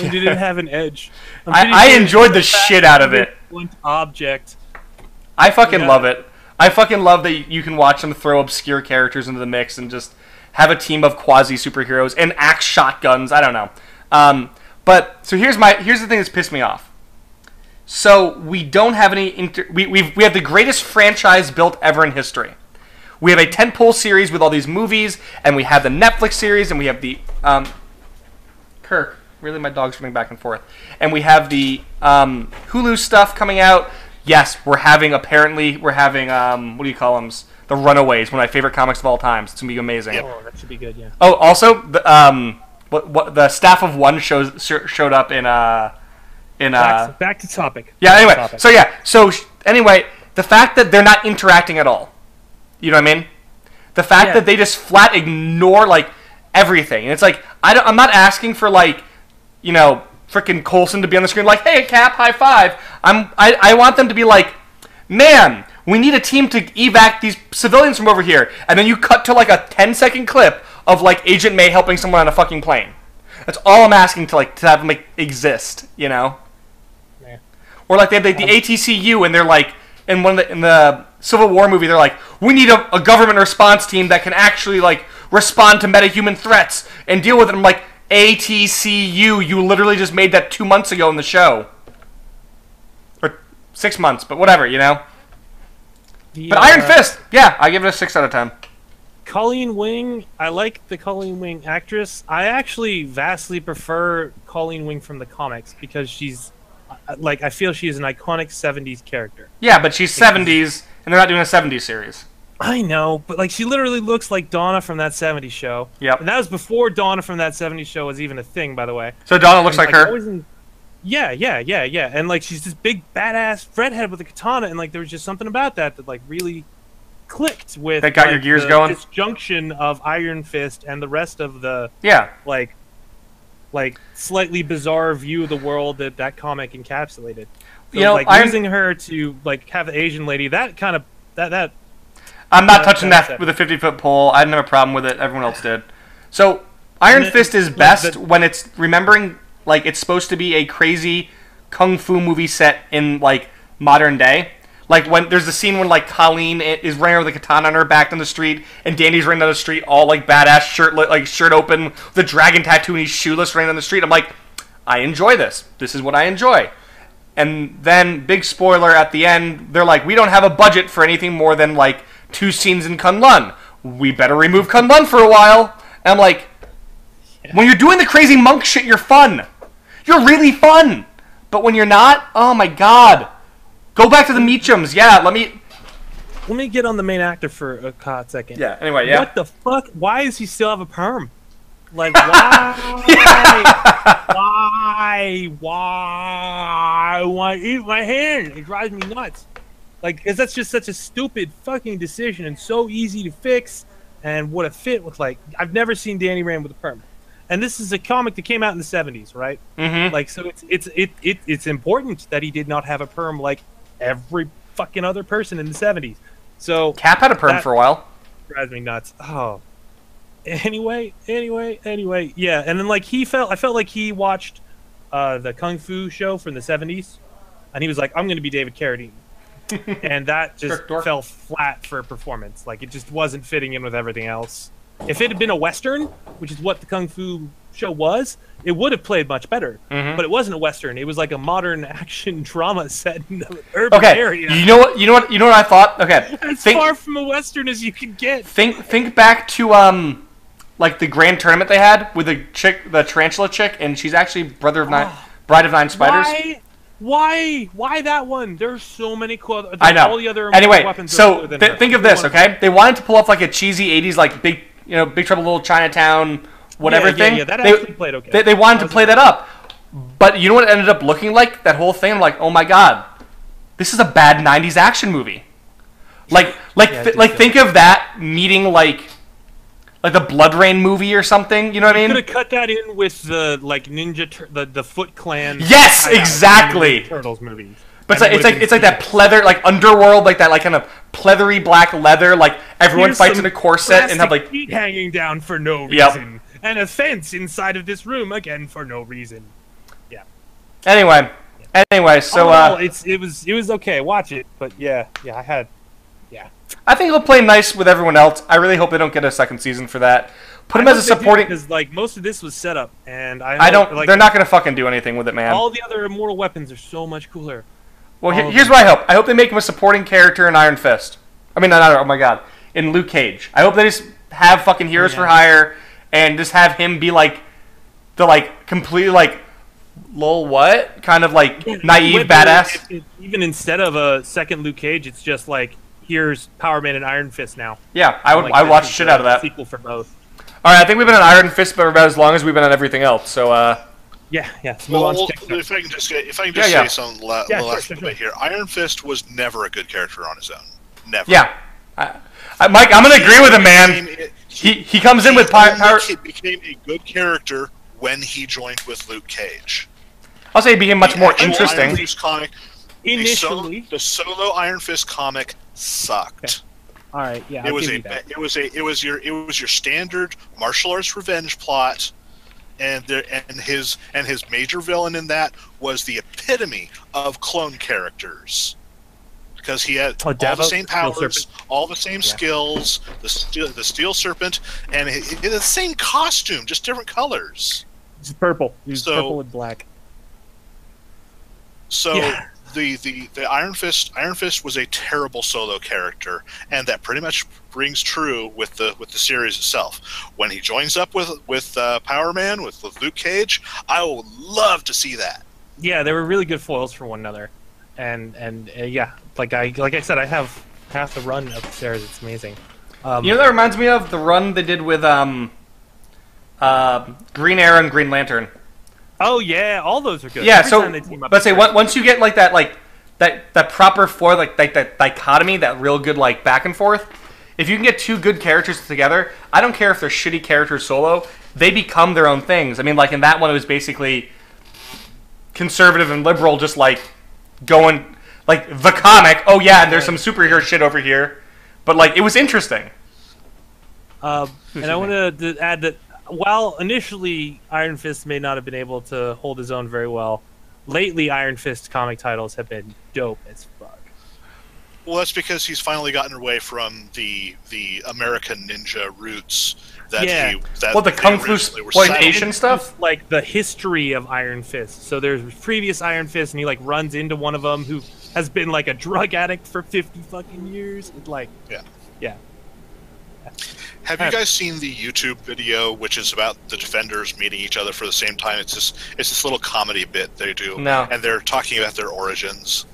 You didn't have an edge? I'm I- pretty I sure enjoyed the it's shit out of it. blunt Object. I fucking Yeah. love it. I fucking love that you can watch them throw obscure characters into the mix and just have a team of quasi superheroes and axe shotguns. I don't know. Um, but so here's my here's the thing that's pissed me off. So we don't have any inter- we we've, we have the greatest franchise built ever in history. We have a tentpole series with all these movies, and we have the Netflix series, and we have the um, Kirk. Really, my dog's running back and forth. And we have the um, Hulu stuff coming out. Yes, we're having apparently we're having um, what do you call them? The Runaways, one of my favorite comics of all time. It's gonna be amazing. Yep. Oh, that should be good. Yeah. Oh, also the um, what what the staff of one shows showed up in uh in uh Back, back to topic. yeah. Back to Anyway, topic. so yeah, so sh- anyway, the fact that they're not interacting at all, you know what I mean? The fact Yeah. that they just flat ignore like everything, and it's like I don't, I'm not asking for like, you know, freaking Coulson to be on the screen like, hey Cap, high five. I'm I, I want them to be like, man, we need a team to evac these civilians from over here, and then you cut to like a 10 second clip of like Agent May helping someone on a fucking plane. That's all I'm asking to like to have them like, exist, you know. Yeah. Or like they have like, the um. ATCU and they're like in one of the in the Civil War movie they're like we need a, a government response team that can actually like respond to metahuman threats and deal with it. I'm like ATCU, you literally just made that two months ago in the show, or six months, but whatever, you know. The, But uh, Iron Fist, yeah, I give it a six out of ten. Colleen Wing, I like the Colleen Wing actress. I actually vastly prefer Colleen Wing from the comics because she's uh, like I feel she is an iconic '70s character. Yeah, but she's 70s, and they're not doing a 70s series. I know, but like she literally looks like Donna from that '70s show. Yep. And that was before Donna from that '70s show was even a thing, by the way. So Donna looks And, like her. always in- yeah, yeah, yeah, yeah. And like she's this big badass redhead with a katana, and like there was just something about that that like really clicked with That got your gears the going? disjunction of Iron Fist and the rest of the Yeah, like like slightly bizarre view of the world that that comic encapsulated. So, You know, like Iron- using her to like have the Asian lady, that kind of that that I'm not touching that with a 50 foot pole. I didn't have a problem with it. Everyone else did. So Iron it- Fist is like, best the- when it's remembering like it's supposed to be a crazy kung fu movie set in like modern day. Like when there's the scene when like Colleen is running with a katana on her back down the street, and Danny's running down the street all like badass, shirt like shirt open, the dragon tattoo, and he's shoeless running down the street. I'm like, I enjoy this. This is what I enjoy. And then, big spoiler at the end, they're like, we don't have a budget for anything more than like two scenes in Kunlun. We better remove Kunlun for a while. And I'm like, when you're doing the crazy monk shit, you're fun. You're really fun. But when you're not, oh my god. Go back to the Meachums. Yeah, let me. let me get on the main actor for a hot second. Yeah, anyway, yeah. What the fuck? Why does he still have a perm? Like why? why? Why? Why eat my hand? It drives me nuts. Like, because that's just such a stupid fucking decision and so easy to fix, and would have fit with like I've never seen Danny Rand with a perm. And this is a comic that came out in the '70s, right? Mm-hmm. Like, so it's it's it, it it's important that he did not have a perm like every fucking other person in the '70s. So Cap had a perm That- for a while. drives me nuts. Oh. Anyway, anyway, anyway, yeah, and then like he felt, I felt like he watched uh, the kung fu show from the '70s, and he was like, "I'm going to be David Carradine," and that just fell flat for a performance. Like it just wasn't fitting in with everything else. If it had been a western, which is what the kung fu show was, it would have played much better. Mhm. But it wasn't a western; it was like a modern action drama set in an urban Okay, area. you know what? You know what? You know what I thought? Okay, as think far from a western as you can get. think think back to um, like the grand tournament they had with the chick, the tarantula chick, and she's actually brother of nine, bride of nine spiders. Why? Why? Why that one? There's so many cool. I know. All the other anyway, weapons so th- think of this, okay? They wanted to pull off like a cheesy '80s, like big, you know, Big Trouble Little Chinatown, whatever Yeah, yeah, thing. yeah, that they, actually played okay. They, they wanted to play that up, but you know what it ended up looking like? That whole thing, I'm like, oh my god, this is a bad '90s action movie. Like, like, Yeah, th- like, think of that meeting like, like the BloodRayne movie or something. You know what I mean? Could have cut that in with the like Ninja, Tur- the the Foot Clan. Yes, exactly. Turtles movies. But it's like it's like it's like that pleather, like underworld, like that, like kind of pleathery black leather. Like everyone Here's fights in a corset and have like feet hanging down for no Yep. reason, and a fence inside of this room again for no reason. Yeah. Anyway, anyway, so All in all, uh, it's it was it was okay. Watch it, but yeah, yeah, I had I think he'll play nice with everyone else. I really hope they don't get a second season for that. Put him as a supporting. because like most of this was set up, and I, I don't. like they're not gonna fucking do anything with it, man. all the other immortal weapons are so much cooler. well, he- here's them. what I hope. I hope they make him a supporting character in Iron Fist. I mean, not Iron. Oh my god, in Luke Cage. I hope they just have fucking oh, heroes for hire and just have him be like the like completely like lol what kind of like naive badass. even instead of a second Luke Cage, it's just like here's Power Man and Iron Fist now. Yeah, I would. Like, I would watch the shit out of that. Sequel for both. All right, I think we've been on Iron Fist for about as long as we've been on everything else. So, uh, Yeah, yeah. So Well, well, if I can just if I can just Yeah, yeah. say something la- Yeah, the sure, last sure, little bit here, Iron Fist was never a good character on his own. Never. yeah, I, I, Mike, I'm gonna agree with him, man. Became- He he comes in with power. only power ca- became a good character when he joined with Luke Cage. I'll say he became much The more actual Iron interesting. Fist comic, the solo, Initially, the solo Iron Fist comic sucked. all right, yeah, It I'll was give a you that. it was a it was your it was your standard martial arts revenge plot, and there and his and his major villain in that was the epitome of clone characters, because he had Oh, all the same powers, all the same skills, the steel the steel serpent, and he, he the same costume, just different colors. It's purple. It's So- purple and black. So Yeah. The, the the Iron Fist Iron Fist was a terrible solo character, and that pretty much rings true with the with the series itself. When he joins up with with uh, Power Man with, with Luke Cage, I would love to see that. Yeah, they were really good foils for one another, and and uh, yeah, like I like I said, I have half the run upstairs. It's amazing. Um, You know that reminds me of the run they did with um, uh, Green Arrow and Green Lantern. Oh yeah, all those are good. Yeah, Every so time they team up, let's say it's once you get like that, like that that proper four, like like that dichotomy, that real good like back and forth. If you can get two good characters together, I don't care if they're shitty characters solo, they become their own things. I mean, like in that one, it was basically conservative and liberal, just like going like the comic. Oh yeah, and there's some superhero shit over here, but like it was interesting. Uh, and I want to add that while initially Iron Fist may not have been able to hold his own very well, lately Iron Fist comic titles have been dope as fuck. Well, that's because he's finally gotten away from the the American Ninja roots that Yeah. he that Well, the kung fu originally exploitation stuff. Like the history of Iron Fist. So there's previous Iron Fist, and he like runs into one of them who has been like a drug addict for fifty fucking years. It's like, Yeah. yeah. Have you guys seen the YouTube video, which is about the defenders meeting each other for the same time? It's this it's this little comedy bit they do, No. and they're talking about their origins.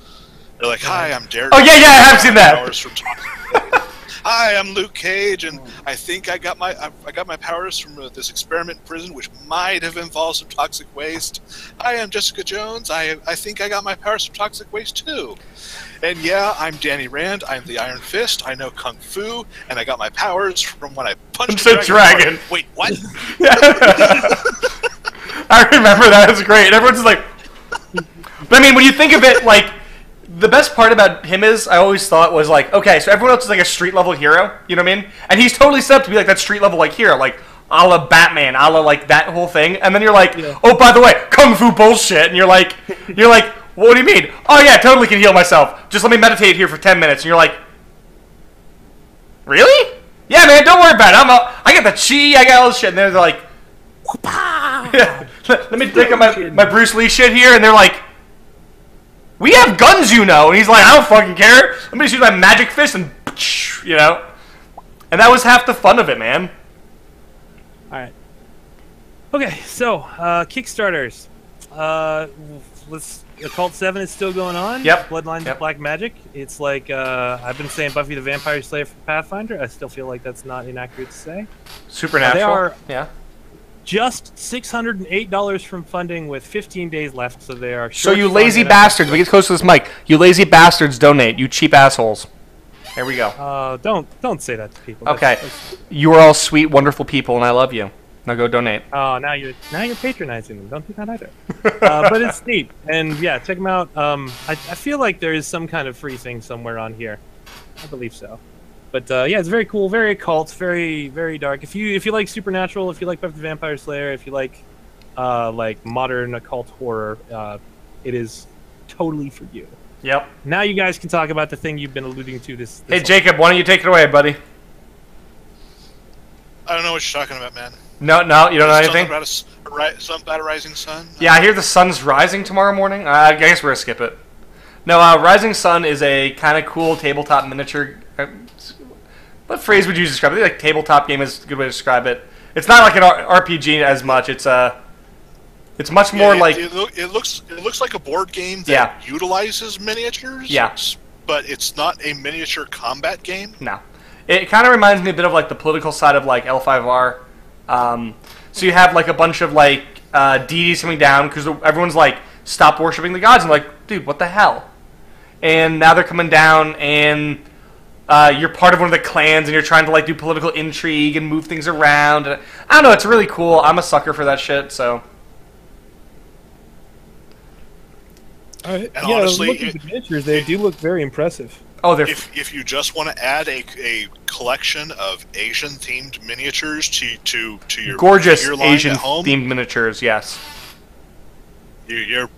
They're like, "Hi, I'm Derek." Oh, yeah, yeah, I have seen that. Powers from Toxic- Hi, I'm Luke Cage, and I think I got my I, I got my powers from uh, this experiment prison, which might have involved some toxic waste. Hi, I'm Jessica Jones. I I think I got my powers from toxic waste too. And yeah, I'm Danny Rand. I'm the Iron Fist. I know kung fu, and I got my powers from when I punched Punch a the dragon. Wait, what? I remember that. It was great. And everyone's just like, but I mean, when you think of it, like, the best part about him is I always thought was like, okay, so everyone else is like a street level hero, you know what I mean? And he's totally set up to be like that street level like hero, like a la Batman, a la like that whole thing. And then you're like, Yeah. oh, by the way, kung fu bullshit. And you're like, you're like, what do you mean? Oh yeah, totally can heal myself. Just let me meditate here for ten minutes. And you're like, really? Yeah, man, don't worry about it. I'm a, I got the chi, I got all this shit. And they're like, yeah. Let me take out my, my Bruce Lee shit here, and they're like, "We have guns, you know." And he's like, "I don't fucking care. Let me just use my magic fist and, you know." And that was half the fun of it, man. All right. Okay, so uh, Kickstarters. Uh, let's. Occult Seven is still going on. Yep. Bloodlines Yep. of Black Magic. It's like uh, I've been saying Buffy the Vampire Slayer for Pathfinder. I still feel like that's not inaccurate to say. Supernatural. They are- yeah. Just six hundred and eight dollars from funding with fifteen days left, so they are. So you lazy bastards, we get close to this mic. You lazy bastards, donate. You cheap assholes. There we go. Uh, don't don't say that to people. That's- Okay. that's- You are all sweet, wonderful people, and I love you. Now go donate. Oh, now you're now you're patronizing them. Don't do that either. uh, but it's neat, and yeah, check them out. Um, I, I feel like there is some kind of free thing somewhere on here. I believe so. But uh, yeah, it's very cool, very occult, very very dark. If you if you like supernatural, if you like Buffy the Vampire Slayer, if you like uh, like modern occult horror, uh, it is totally for you. Yep. Now you guys can talk about the thing you've been alluding to this. Hey, this Jacob, why don't you take it away, buddy? I don't know what you're talking about, man. No, no, you don't know anything? about a, a something about a rising sun. Yeah, I hear the sun's rising tomorrow morning. Uh, I guess we're gonna skip it. No, uh, Rising Sun is a kind of cool tabletop miniature. Uh, what phrase would you describe it? Like tabletop game is a good way to describe it. It's not like an R- RPG as much. It's uh, it's much Yeah, more it, like it, it looks it looks like a board game that Yeah. utilizes miniatures. Yeah. but it's not a miniature combat game. no. It kind of reminds me a bit of like the political side of like L5R. Um, so you have like a bunch of like uh, deities coming down because everyone's like stop worshiping the gods and like, dude, what the hell? And now they're coming down and uh, you're part of one of the clans and you're trying to like do political intrigue and move things around. And, I don't know. It's really cool. I'm a sucker for that shit. So All right. And yeah, honestly, look at the miniatures. They do look very impressive. Oh, they're If if you just want to add a, a collection of Asian themed miniatures to to to your gorgeous your Asian home, themed miniatures. Yes. you, you're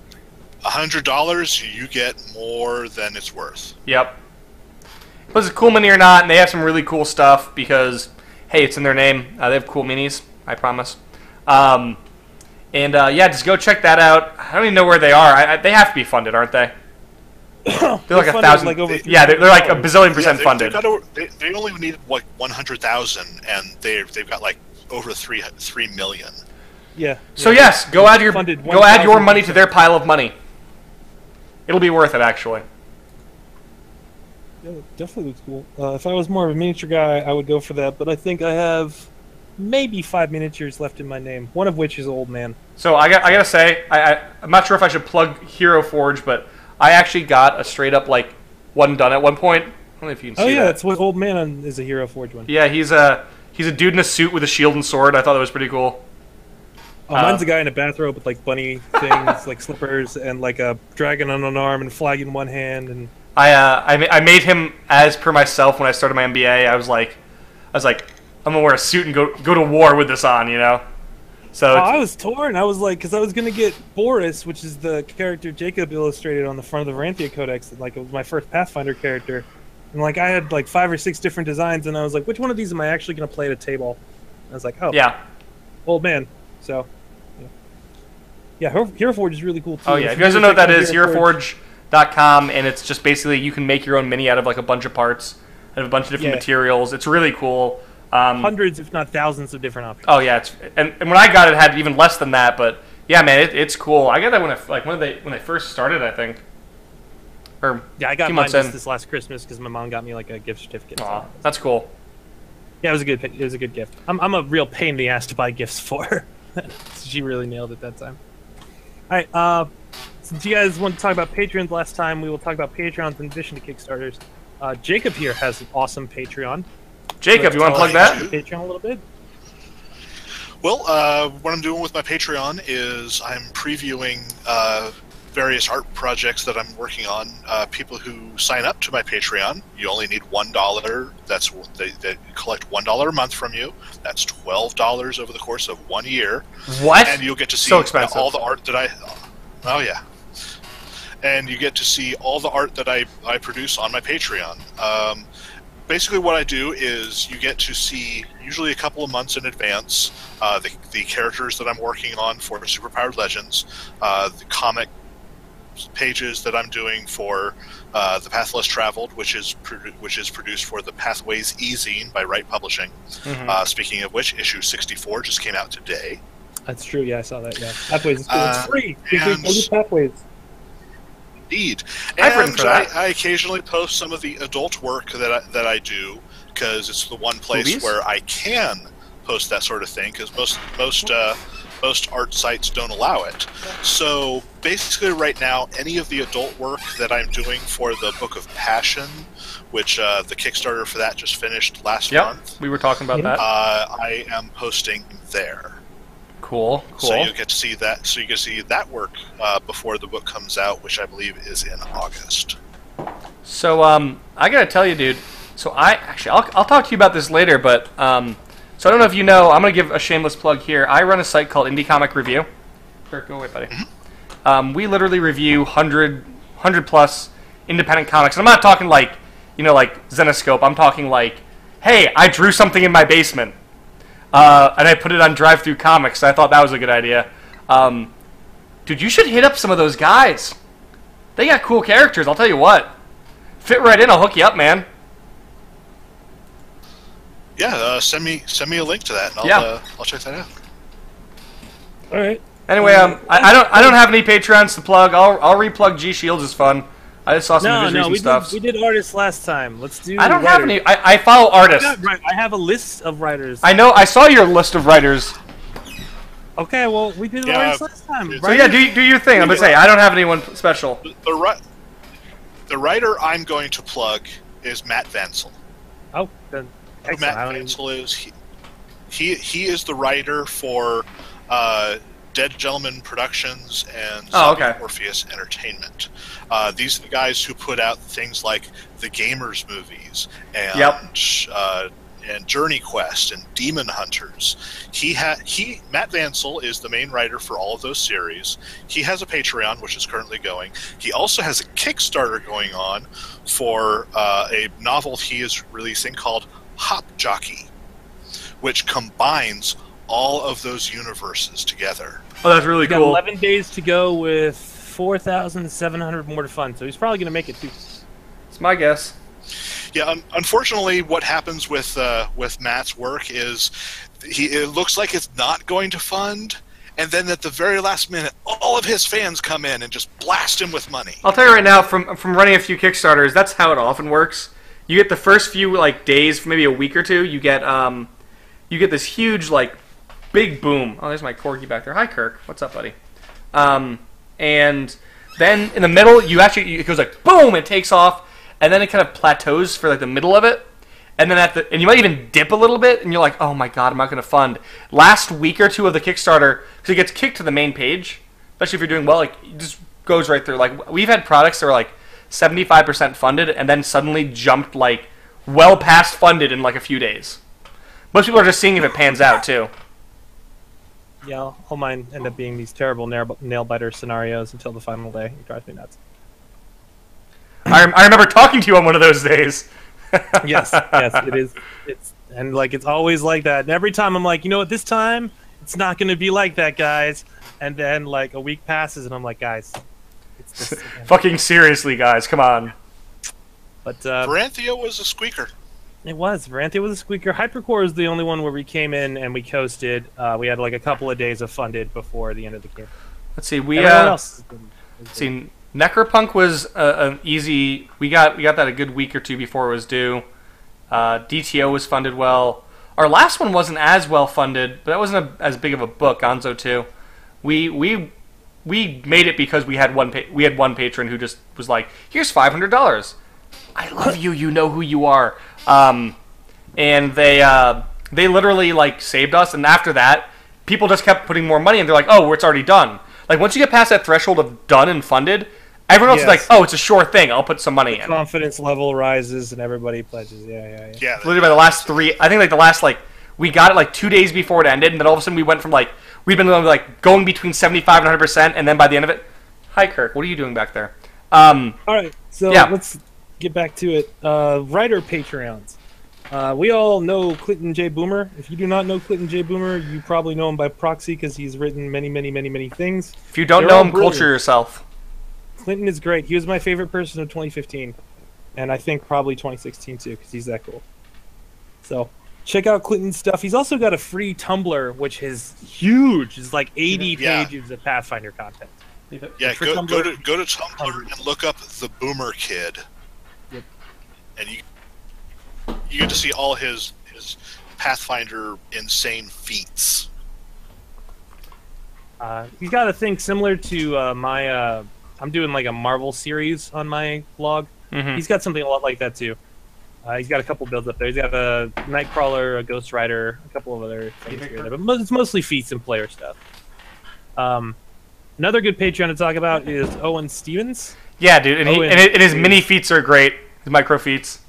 a hundred dollars. You get more than it's worth. Yep. Was it cool mini or not? And they have some really cool stuff because, hey, it's in their name. Uh, they have cool minis. I promise. Um, and uh, yeah, just go check that out. I don't even know where they are. I, I, they have to be funded, aren't they? They're like a thousand. like, over yeah, they're, they're like a bazillion percent they, funded. They, got over, they, they only needed like one hundred thousand, and they they've got like over three three million. Yeah. So yeah. yes, go add your Funded go add your 1000%. money to their pile of money. It'll be worth it, actually. Yeah, it definitely looks cool. Uh, if I was more of a miniature guy, I would go for that. But I think I have maybe five miniatures left in my name. One of which is Old Man. So I got I gotta say I, I I'm not sure if I should plug Hero Forge, but I actually got a straight up like one done at one point. I don't know if you can see Oh yeah, that. that's what Old Man is a Hero Forge one. Yeah, he's a he's a dude in a suit with a shield and sword. I thought that was pretty cool. Oh, mine's a guy in a bathrobe with like bunny things, like slippers, and like a dragon on an arm and flag in one hand. And I uh, I, I made him as per myself when I started my MBA. I was like, I was like, I'm gonna wear a suit and go go to war with this on, you know. So oh, I was torn. I was like, because I was gonna get Boris, which is the character Jacob illustrated on the front of the Varanthia Codex. Like it was my first Pathfinder character, and like I had like five or six different designs, and I was like, which one of these am I actually gonna play at a table? And I was like, oh, yeah. old man. So. yeah. Yeah, Hero Forge is really cool too. Oh yeah. If you you guys don't know what that is, that out is, Hero Forge- HeroForge.com, and it's just basically you can make your own mini out of like a bunch of parts, out of a bunch of different Yeah. materials. It's really cool. Um, hundreds, if not thousands, of different options. Oh yeah, it's and, and when I got it, it had even less than that. But yeah, man, it, it's cool. I got that when I like when they when they first started, I think. Or Yeah, I got mine just this last Christmas because my mom got me like a gift certificate. Aw, that's cool. Yeah, it was a good. It was a good gift. I'm, I'm a real pain in the ass to buy gifts for. she really nailed it that time. All right. Uh, since you guys want to talk about Patreons last time, we will talk about Patreons in addition to Kickstarters. Uh, Jacob here has an awesome Patreon. Jacob, you want to plug that? Patreon a little bit. Well, uh, what I'm doing with my Patreon is I'm previewing uh, various art projects that I'm working on. Uh, people who sign up to my Patreon, you only need one dollar. That's they, they collect one dollar a month from you. That's twelve dollars over the course of one year, What? and you'll get to see So all the art that I. Oh yeah. And you get to see all the art that I, I produce on my Patreon. Um, basically what I do is you get to see usually a couple of months in advance uh, the, the characters that I'm working on for Superpowered Legends, uh, the comic pages that I'm doing for uh, the Path Less Traveled, which is produ- which is produced for the Pathways E-zine by Rite Publishing. Mhm. Uh, speaking of which, issue 64 just came out today. That's true. Yeah, I saw that. Yeah, Pathways. It's. Uh, it's free. And- Pathways. Indeed, I've and I. I occasionally post some of the adult work that I, that I do because it's the one place Movies? where I can post that sort of thing because most most uh, most art sites don't allow it. So basically, right now, any of the adult work that I'm doing for the Book of Passion, which uh, the Kickstarter for that just finished last Yep, month, we were talking about Yeah. that. uh, I am posting there. Cool, cool. So you get to see that. So you get to see that work uh, before the book comes out, which I believe is in August. So um, I gotta tell you, dude. So I actually I'll, I'll talk to you about this later, but um, so I don't know if you know. I'm gonna give a shameless plug here. I run a site called Indie Comic Review. Kurt, go away, buddy. Um, we literally review 100, 100 plus independent comics. And I'm not talking like you know like Zenescope. I'm talking like, hey, I drew something in my basement, uh, and I put it on Drive Through Comics. I thought that was a good idea. Um, dude, you should hit up some of those guys. They got cool characters. I'll tell you what. Fit right in. I'll hook you up, man. Yeah, uh, send me send me a link to that, and I'll Yeah. uh, I'll check that out. All right. Anyway, um, I, I don't I don't have any Patreons to plug. I'll I'll replug G Shields is fun. I just saw some No, of no, recent we stuff. did, we did artists last time. Let's do. I don't have any. I, I follow artists. Yeah, right. I have a list of writers. I know. I saw your list of writers. okay, well, we did Yeah, artists last time. so So yeah, do do your thing. I'm gonna say I don't have anyone special. The, the, the writer I'm going to plug is Matt Vancil. Oh, then Who. Matt I even- Vansel is he, he he is the writer for uh, Dead Gentlemen Productions and Oh, okay. Orpheus Entertainment. Uh, these are the guys who put out things like the Gamers movies and Yep. uh, and Journey Quest and Demon Hunters. He ha- he Matt Vancil is the main writer for all of those series. He has a Patreon which is currently going. He also has a Kickstarter going on for uh, a novel he is releasing called Hop Jockey, which combines all of those universes together. Oh, that's really We cool. 11 days to go with 4,700 more to fund, so he's probably going to make it too. It's my guess. Yeah, un- unfortunately, what happens with uh, with Matt's work is he it looks like it's not going to fund, and then at the very last minute, all of his fans come in and just blast him with money. I'll tell you right now, from from running a few Kickstarters, that's how it often works. You get the first few like days, maybe a week or two, you get um, you get this huge like big boom. Oh, there's my corgi back there. Hi, Kirk. What's up, buddy? Um, and then in the middle, you actually it goes like boom, it takes off, and then it kind of plateaus for like the middle of it, and then at the and you might even dip a little bit, and you're like, oh my god, I'm not going to fund. Last week or two of the Kickstarter, because it gets kicked to the main page, especially if you're doing well, like it just goes right through. Like we've had products that are like 75% funded, and then suddenly jumped like well past funded in like a few days. Most people are just seeing if it pans out too. Yeah, all mine end up being these terrible nail, nail biter scenarios until the final day. It drives me nuts. I, rem- I remember talking to you on one of those days. yes, yes, it is. It's and like it's always like that. And every time I'm like, you know what, this time it's not going to be like that, guys. And then like a week passes, and I'm like, guys, it's this. Fucking seriously, guys, come on. But uh, Varanthia was a squeaker. It was Varanthia was a squeaker. Hypercore is the only one where we came in and we coasted. Uh, we had like a couple of days of funded before the end of the game. Let's see. We Everyone uh, else has been- has been- see. Necropunk was uh, an easy. We got we got that a good week or two before it was due. Uh, DTO was funded well. Our last one wasn't as well funded, but that wasn't a, as big of a book. Gonzo too. We we we made it because we had one pa- we had one patron who just was like, "Here's five hundred dollars. I love you. You know who you are." Um, and they uh, they literally like saved us. And after that, people just kept putting more money, and they're like, "Oh, it's already done." Like once you get past that threshold of done and funded, everyone else is like, "Oh, it's a sure thing. I'll put some money in." confidence level rises and everybody pledges. Yeah, yeah, yeah. Yeah, literally by the last three i think like the last like we got it like two days before it ended and then all of a sudden we went from like we've been like going between 75 and 100% and then by the end of it hi kirk what are you doing back there um All right, so Yeah. let's get back to it. Uh, writer Patreons. Uh, we all know Clinton J. Boomer. If you do not know Clinton J. Boomer, you probably know him by proxy because he's written many, many, many, many things. if you don't They're know him brilliant. culture yourself Clinton is great. He was my favorite person of 2015, and I think probably 2016 too because he's that cool. So check out Clinton's stuff. He's also got a free Tumblr, which is huge. It's like 80 Yeah. pages of Pathfinder content. Yeah, go, Tumblr- go to go to Tumblr and look up the Boomer Kid, Yep. And you you get to see all his his Pathfinder insane feats. Uh, he's got a thing similar to uh, my. Uh, I'm doing like a Marvel series on my blog. Mhm. He's got something a lot like that too. Uh, he's got a couple builds up there. He's got a Nightcrawler, a Ghost Rider, a couple of other things here, there, but mo- it's mostly feats and player stuff. Um, another good Patreon to talk about is Owen Stephens. yeah dude and, he, and, it, and his mini feats are great his micro feats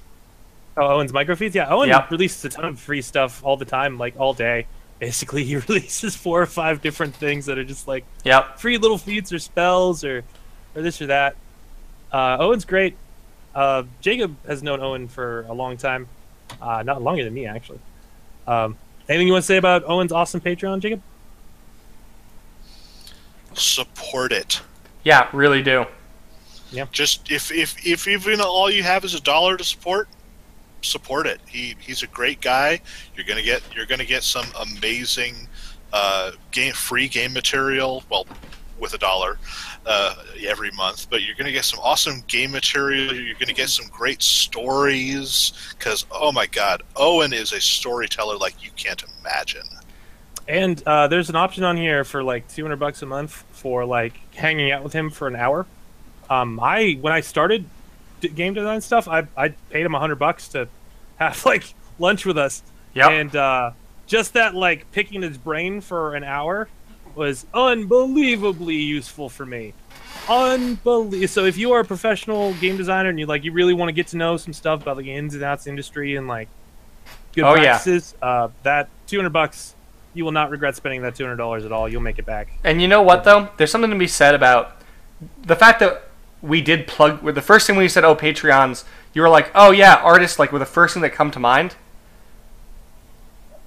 Oh, Owen's microfeats. Yeah, Owen Yep. releases a ton of free stuff all the time, like all day. Basically, he releases four or five different things that are just like yep free little feats or spells or or this or that. Uh, Owen's great. Uh, Jacob has known Owen for a long time, uh, not longer than me actually. Um, anything you want to say about Owen's awesome Patreon, Jacob? Support it. yeah really do Just if if if even all you have is a dollar to support, support it. He he's a great guy. You're gonna get you're gonna get some amazing uh, game free game material. Well, with a dollar uh, every month, but you're gonna get some awesome game material. You're gonna get some great stories because oh my god, Owen is a storyteller like you can't imagine. And uh, there's an option on here for like 200 bucks a month for like hanging out with him for an hour. Um, I when I started d- game design stuff, I I paid him 100 bucks to have like lunch with us. yep And uh, just that, like, picking his brain for an hour was unbelievably useful for me. Unbelievable. So if you are a professional game designer and you like, you really want to get to know some stuff about the ins and outs industry and like good Oh, yeah. practices, uh, that 200 bucks, you will not regret spending that 200 dollars at all. You'll make it back. And you know what though? There's something to be said about the fact that we did plug. The first thing when you said, "Oh, Patreons," you were like, "Oh yeah, artists like were the first thing that come to mind."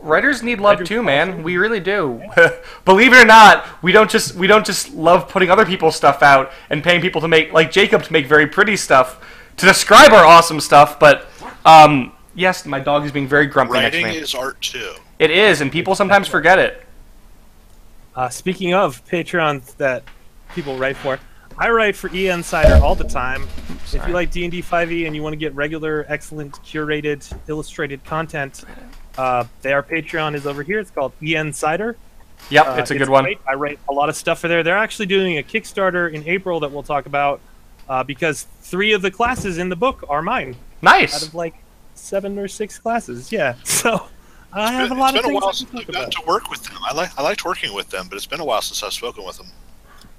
Writers need love Writers too, man. also- We really do. Believe it or not, we don't just we don't just love putting other people's stuff out and paying people to make like Jacob to make very pretty stuff to describe our awesome stuff. But um, yes, my dog is being very grumpy next to Writing me. is art too. It is, and people sometimes forget it. Uh, speaking of Patreons that people write for, I write for E Insider all the time. If you like D and D 5e and you want to get regular, excellent, curated, illustrated content, uh, their Patreon is over here. It's called E Insider. Yep, Uh, it's a good one. great. I write a lot of stuff for there. They're actually doing a Kickstarter in April that we'll talk about uh, because three of the classes in the book are mine. Nice. Out of like seven or six classes. Yeah, so I have It's a lot been of a while things since to I've talk gotten about. to work with them. I like I liked working with them, but it's been a while since I've spoken with them.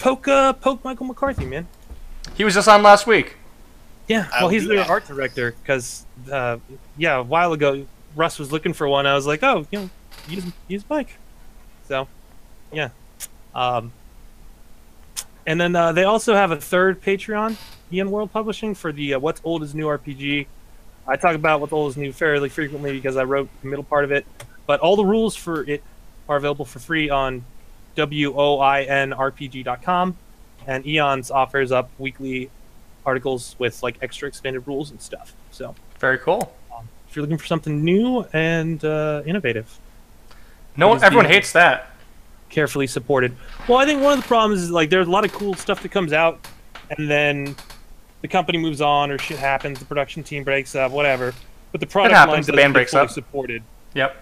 Poke, uh, poke Michael McCarthy, man. He was just on last week. Yeah, I well, will he's do their that. art director because, uh, yeah, a while ago, Russ was looking for one. I was like, oh, you know, use use Mike. So, yeah. Um, and then uh, they also have a third Patreon, EN World Publishing, for the uh, What's Old is New RPG. I talk about What's Old is New fairly frequently because I wrote the middle part of it, but all the rules for it are available for free on woinrpg.com, and Eons offers up weekly articles with like extra expanded rules and stuff. So Very cool. if you're looking for something new and uh, innovative, No, everyone hates that. carefully supported. Well, I think one of the problems is like there's a lot of cool stuff that comes out, and then the company moves on or shit happens, the production team breaks up, whatever. But the product happens, line the band breaks up. supported, Yep.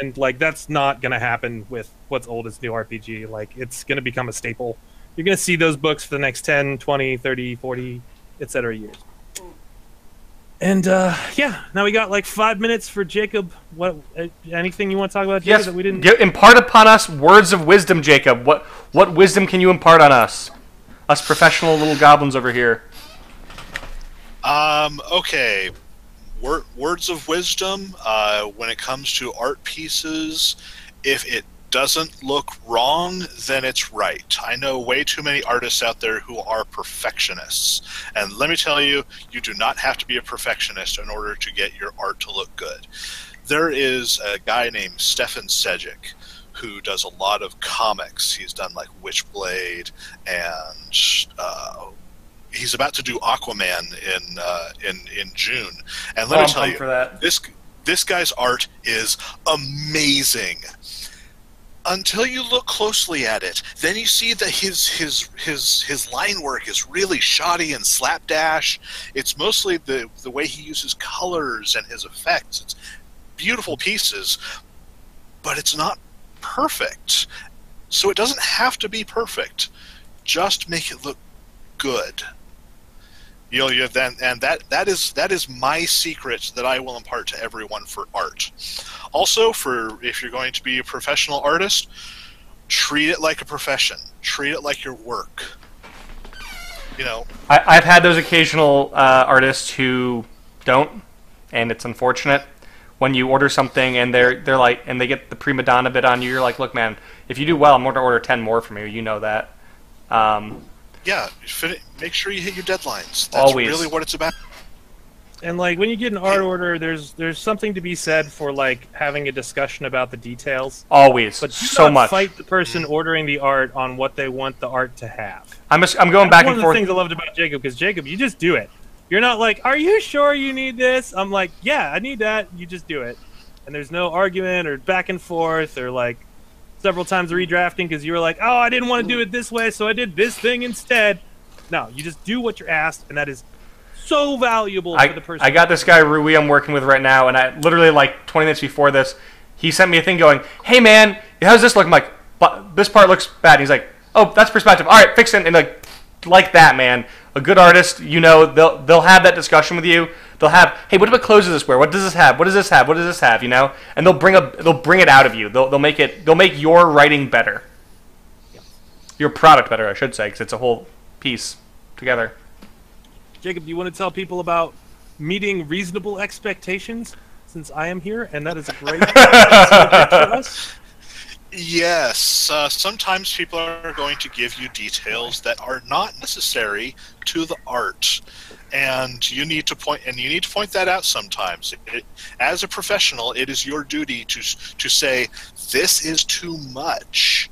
And like that's not gonna happen with what's old as new RPG. Like it's gonna become a staple. You're gonna see those books for the next 10, 20, 30, 40, etc. years. And uh, yeah, now we got like five minutes for Jacob. What? Uh, anything you want to talk about, Jacob? Yes. That we didn't. Give, impart upon us words of wisdom, Jacob. What what wisdom can you impart on us? Us professional little goblins over here. Um, okay. Wor- words of wisdom. Uh, when it comes to art pieces, if it doesn't look wrong, then it's right. I know way too many artists out there who are perfectionists. And let me tell you, you do not have to be a perfectionist in order to get your art to look good. There is a guy named Stefan Sejic who does a lot of comics. He's done like Witchblade and uh, he's about to do Aquaman in uh, in in June. And let Oh, me tell you, for that. this this guy's art is amazing. Until you look closely at it, then you see that his his his his line work is really shoddy and slapdash. It's mostly the the way he uses colors and his effects. It's beautiful pieces, but it's not perfect. So it doesn't have to be perfect. Just make it look good. You know, you then and that that is that is my secret that I will impart to everyone for art. Also, for if you're going to be a professional artist, treat it like a profession. Treat it like your work. You know, I, I've had those occasional uh, artists who don't, and it's unfortunate when you order something and they're they're like and they get the prima donna bit on you. You're like, look, man, if you do well, I'm going to order ten more from you. You know that. Um, yeah, fit, make sure you hit your deadlines. That's Always. really what it's about. And like when you get an art order, there's there's something to be said for like having a discussion about the details. always, But do so not much. fight the person ordering the art on what they want the art to have. I'm just, I'm going That's back one and of forth. the things I loved about Jacob because Jacob, you just do it. You're not like, "Are you sure you need this?" I'm like, "Yeah, I need that." You just do it, and there's no argument or back and forth or like several times redrafting because you were like, "Oh, I didn't want to do it this way, so I did this thing instead." No, you just do what you're asked, and that is so valuable I, for the person. I got this guy Rui I'm working with right now, and I literally like 20 minutes before this, he sent me a thing going, "Hey man, how's this look?" I'm like, "But this part looks bad." He's like, "Oh, that's perspective. All right, fix it." And like, like that, man. A good artist, you know, they'll they'll have that discussion with you. They'll have, "Hey, what about clothes does this wear? What does this have? What does this have? What does this have?" You know, and they'll bring up they'll bring it out of you. They'll they'll make it they'll make your writing better. Your product better, I should say, because it's a whole piece together. Jacob, do you want to tell people about meeting reasonable expectations? Since I am here, and that is a great for us. Yes, uh, sometimes people are going to give you details that are not necessary to the art, and you need to point and you need to point that out sometimes. It, as a professional, it is your duty to to say this is too much.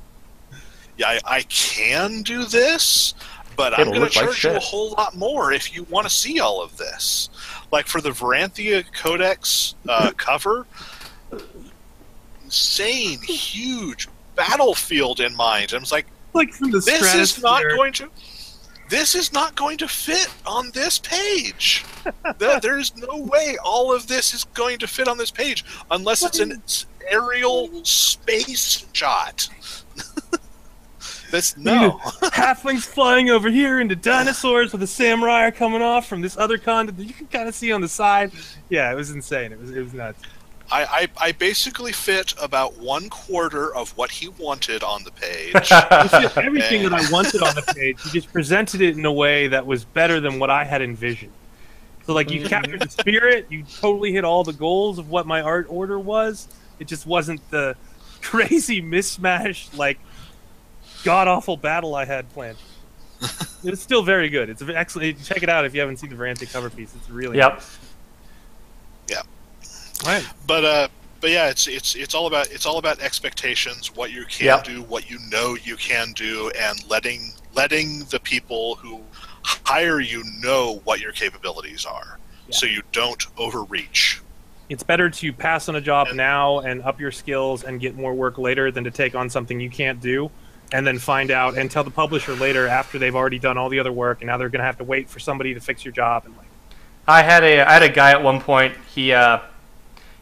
Yeah, I, I can do this, but I'm going to look like charge you a whole lot more if you want to see all of this. Like for the Varanthia Codex uh, cover, insane, huge battlefield in mind. I was like, Like from the this is not going to. This is not going to fit on this page. There- There's no way all of this is going to fit on this page unless it's an aerial space shot. That's no. halflings flying over here into dinosaurs with a samurai coming off from this other con that you can kind of see on the side. Yeah, it was insane. It was it was nuts. I, I, I basically fit about one quarter of what he wanted on the page. He fit everything that I wanted on the page. He just presented it in a way that was better than what I had envisioned. So like you mm-hmm. captured the spirit, you totally hit all the goals of what my art order was. It just wasn't the crazy mismatched like god awful battle I had planned. it's still very good. It's excellent. Check it out if you haven't seen the Varanthia cover piece. It's really Yep. Yeah. All right. but uh but yeah it's it's it's all about it's all about expectations what you can Yep. do what you know you can do and letting letting the people who hire you know what your capabilities are so you don't overreach It's better to pass on a job now and up your skills and get more work later than to take on something you can't do and then find out and tell the publisher later after they've already done all the other work and now they're going to have to wait for somebody to fix your job and like I had a I had a guy at one point. He uh,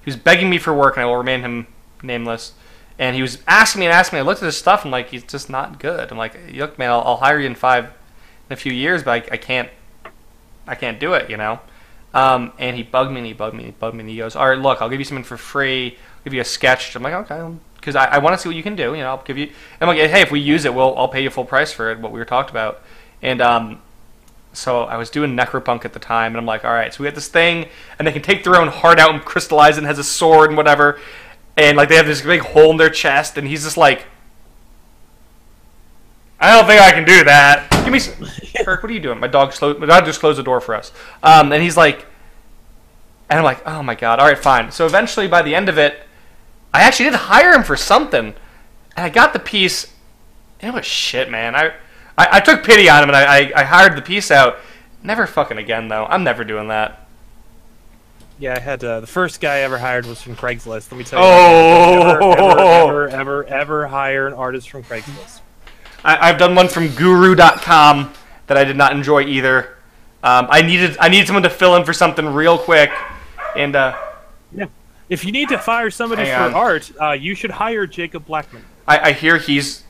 he was begging me for work, and I will remain him nameless. And he was asking me and asking me. I looked at his stuff, and like he's just not good. I'm like, look, man, I'll, I'll hire you in five, in a few years, but I, I can't, I can't do it, you know. Um, and he bugged me and he bugged me and he bugged me and he goes, all right, look, I'll give you something for free. I'll give you a sketch. I'm like, okay, because I, I want to see what you can do. You know, I'll give you. I'm like, hey, if we use it, we'll I'll pay you full price for it. What we were talked about, and um, so I was doing Necropunk at the time, and I'm like, all right, so we got this thing, and they can take their own heart out and crystallize it, and has a sword and whatever, and like they have this big hole in their chest, and he's just like, I don't think I can do that. Give me, some... Kirk. What are you doing? My dog closed. My dog just closed the door for us. Um, and he's like, and I'm like, oh my god, all right, fine. So eventually, by the end of it, I actually did hire him for something, and I got the piece. It was shit, man. I, I, I took pity on him and I, I, I hired the piece out. Never fucking again, though. I'm never doing that. yeah i had uh, the first guy I ever hired was from craigslist let me tell you Oh. ever, ever, ever ever ever hire an artist from craigslist I, I've done one from Guru.com that I did not enjoy either. Um, I needed I needed someone to fill in for something real quick, and uh, yeah if you need to fire somebody for art uh, you should hire Jacob Blackmon I, I hear he's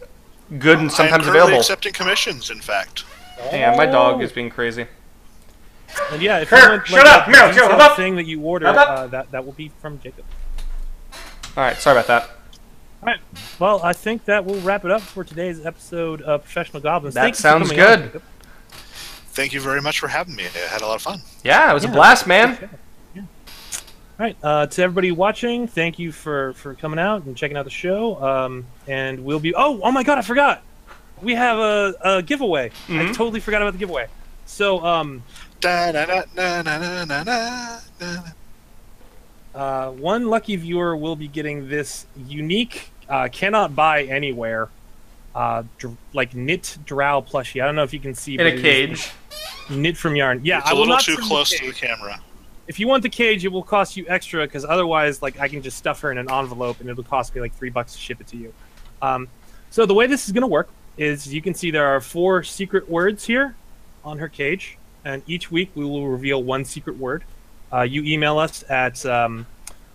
good and i'm sometimes currently available. accepting commissions in fact Hang on, my dog is being crazy. And yeah, if Kurt, you want shut like, up! a Meryl, shut detailed up! thing that you order, uh, that that will be from Jacob. All right, sorry about that. All right. Well, I think that will wrap it up for today's episode of Professional Goblins. That Thank sounds coming on, good. Thank you very much for having me i had a lot of fun Yeah, it was Yeah. a blast, man. Yeah. All right, uh, to everybody watching, thank you for for coming out and checking out the show. Um, and we'll be. Oh, oh my God, I forgot. We have a, a giveaway. I Mhm. totally forgot about the giveaway. So, um, Da, da, da. Uh, one lucky viewer will be getting this unique, uh, cannot buy anywhere, uh, dr- like knit drow plushie. I don't know if you can see. In but a cage. knit from yarn. Yeah, it's I a will little not too close to the camera If you want the cage, it will cost you extra because otherwise, like, I can just stuff her in an envelope and it'll cost me like three bucks to ship it to you. Um, so the way this is going to work is you can see there are four secret words here on her cage, and each week we will reveal one secret word. Uh, you email us at um,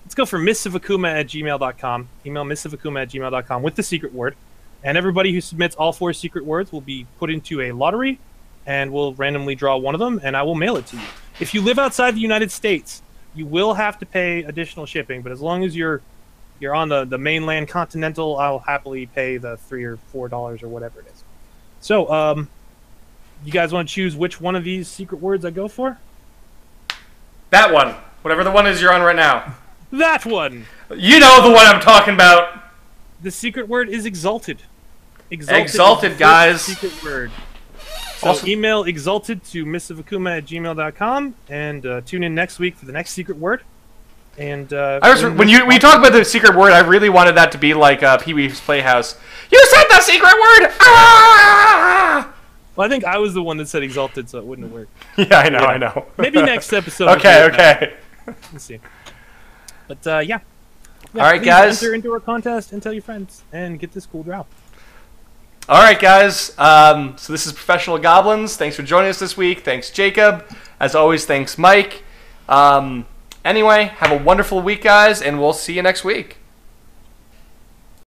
let's go for missivakuma at gmail.com. Email missivakuma at gmail.com with the secret word. And everybody who submits all four secret words will be put into a lottery, and we'll randomly draw one of them, and I will mail it to you. If you live outside the United States, you will have to pay additional shipping, but as long as you're you're on the, the mainland continental, I'll happily pay the three or four dollars or whatever it is. So, um, you guys want to choose which one of these secret words I go for? That one. Whatever the one is you're on right now. That one. You know the one I'm talking about. The secret word is exalted. Exalted, Exalted, the guys. Secret word. So Also- email exalted to missivakuma at gmail.com and uh, tune in next week for the next secret word. And uh, I was when you when you talk about the secret word, I really wanted that to be like uh, Pee Wee's Playhouse. You said the secret word. Ah! well, I think I was the one that said exalted, so it wouldn't have worked. Yeah, I know, I know. Maybe next episode. okay, do it that way. okay. Let's see. But uh, yeah. Yeah, All right, guys. Enter into our contest and tell your friends and get this cool drow. All right, guys. Um, so this is Professional Goblins. Thanks for joining us this week. Thanks, Jacob. As always, thanks, Mike. Um, anyway, have a wonderful week, guys, and we'll see you next week.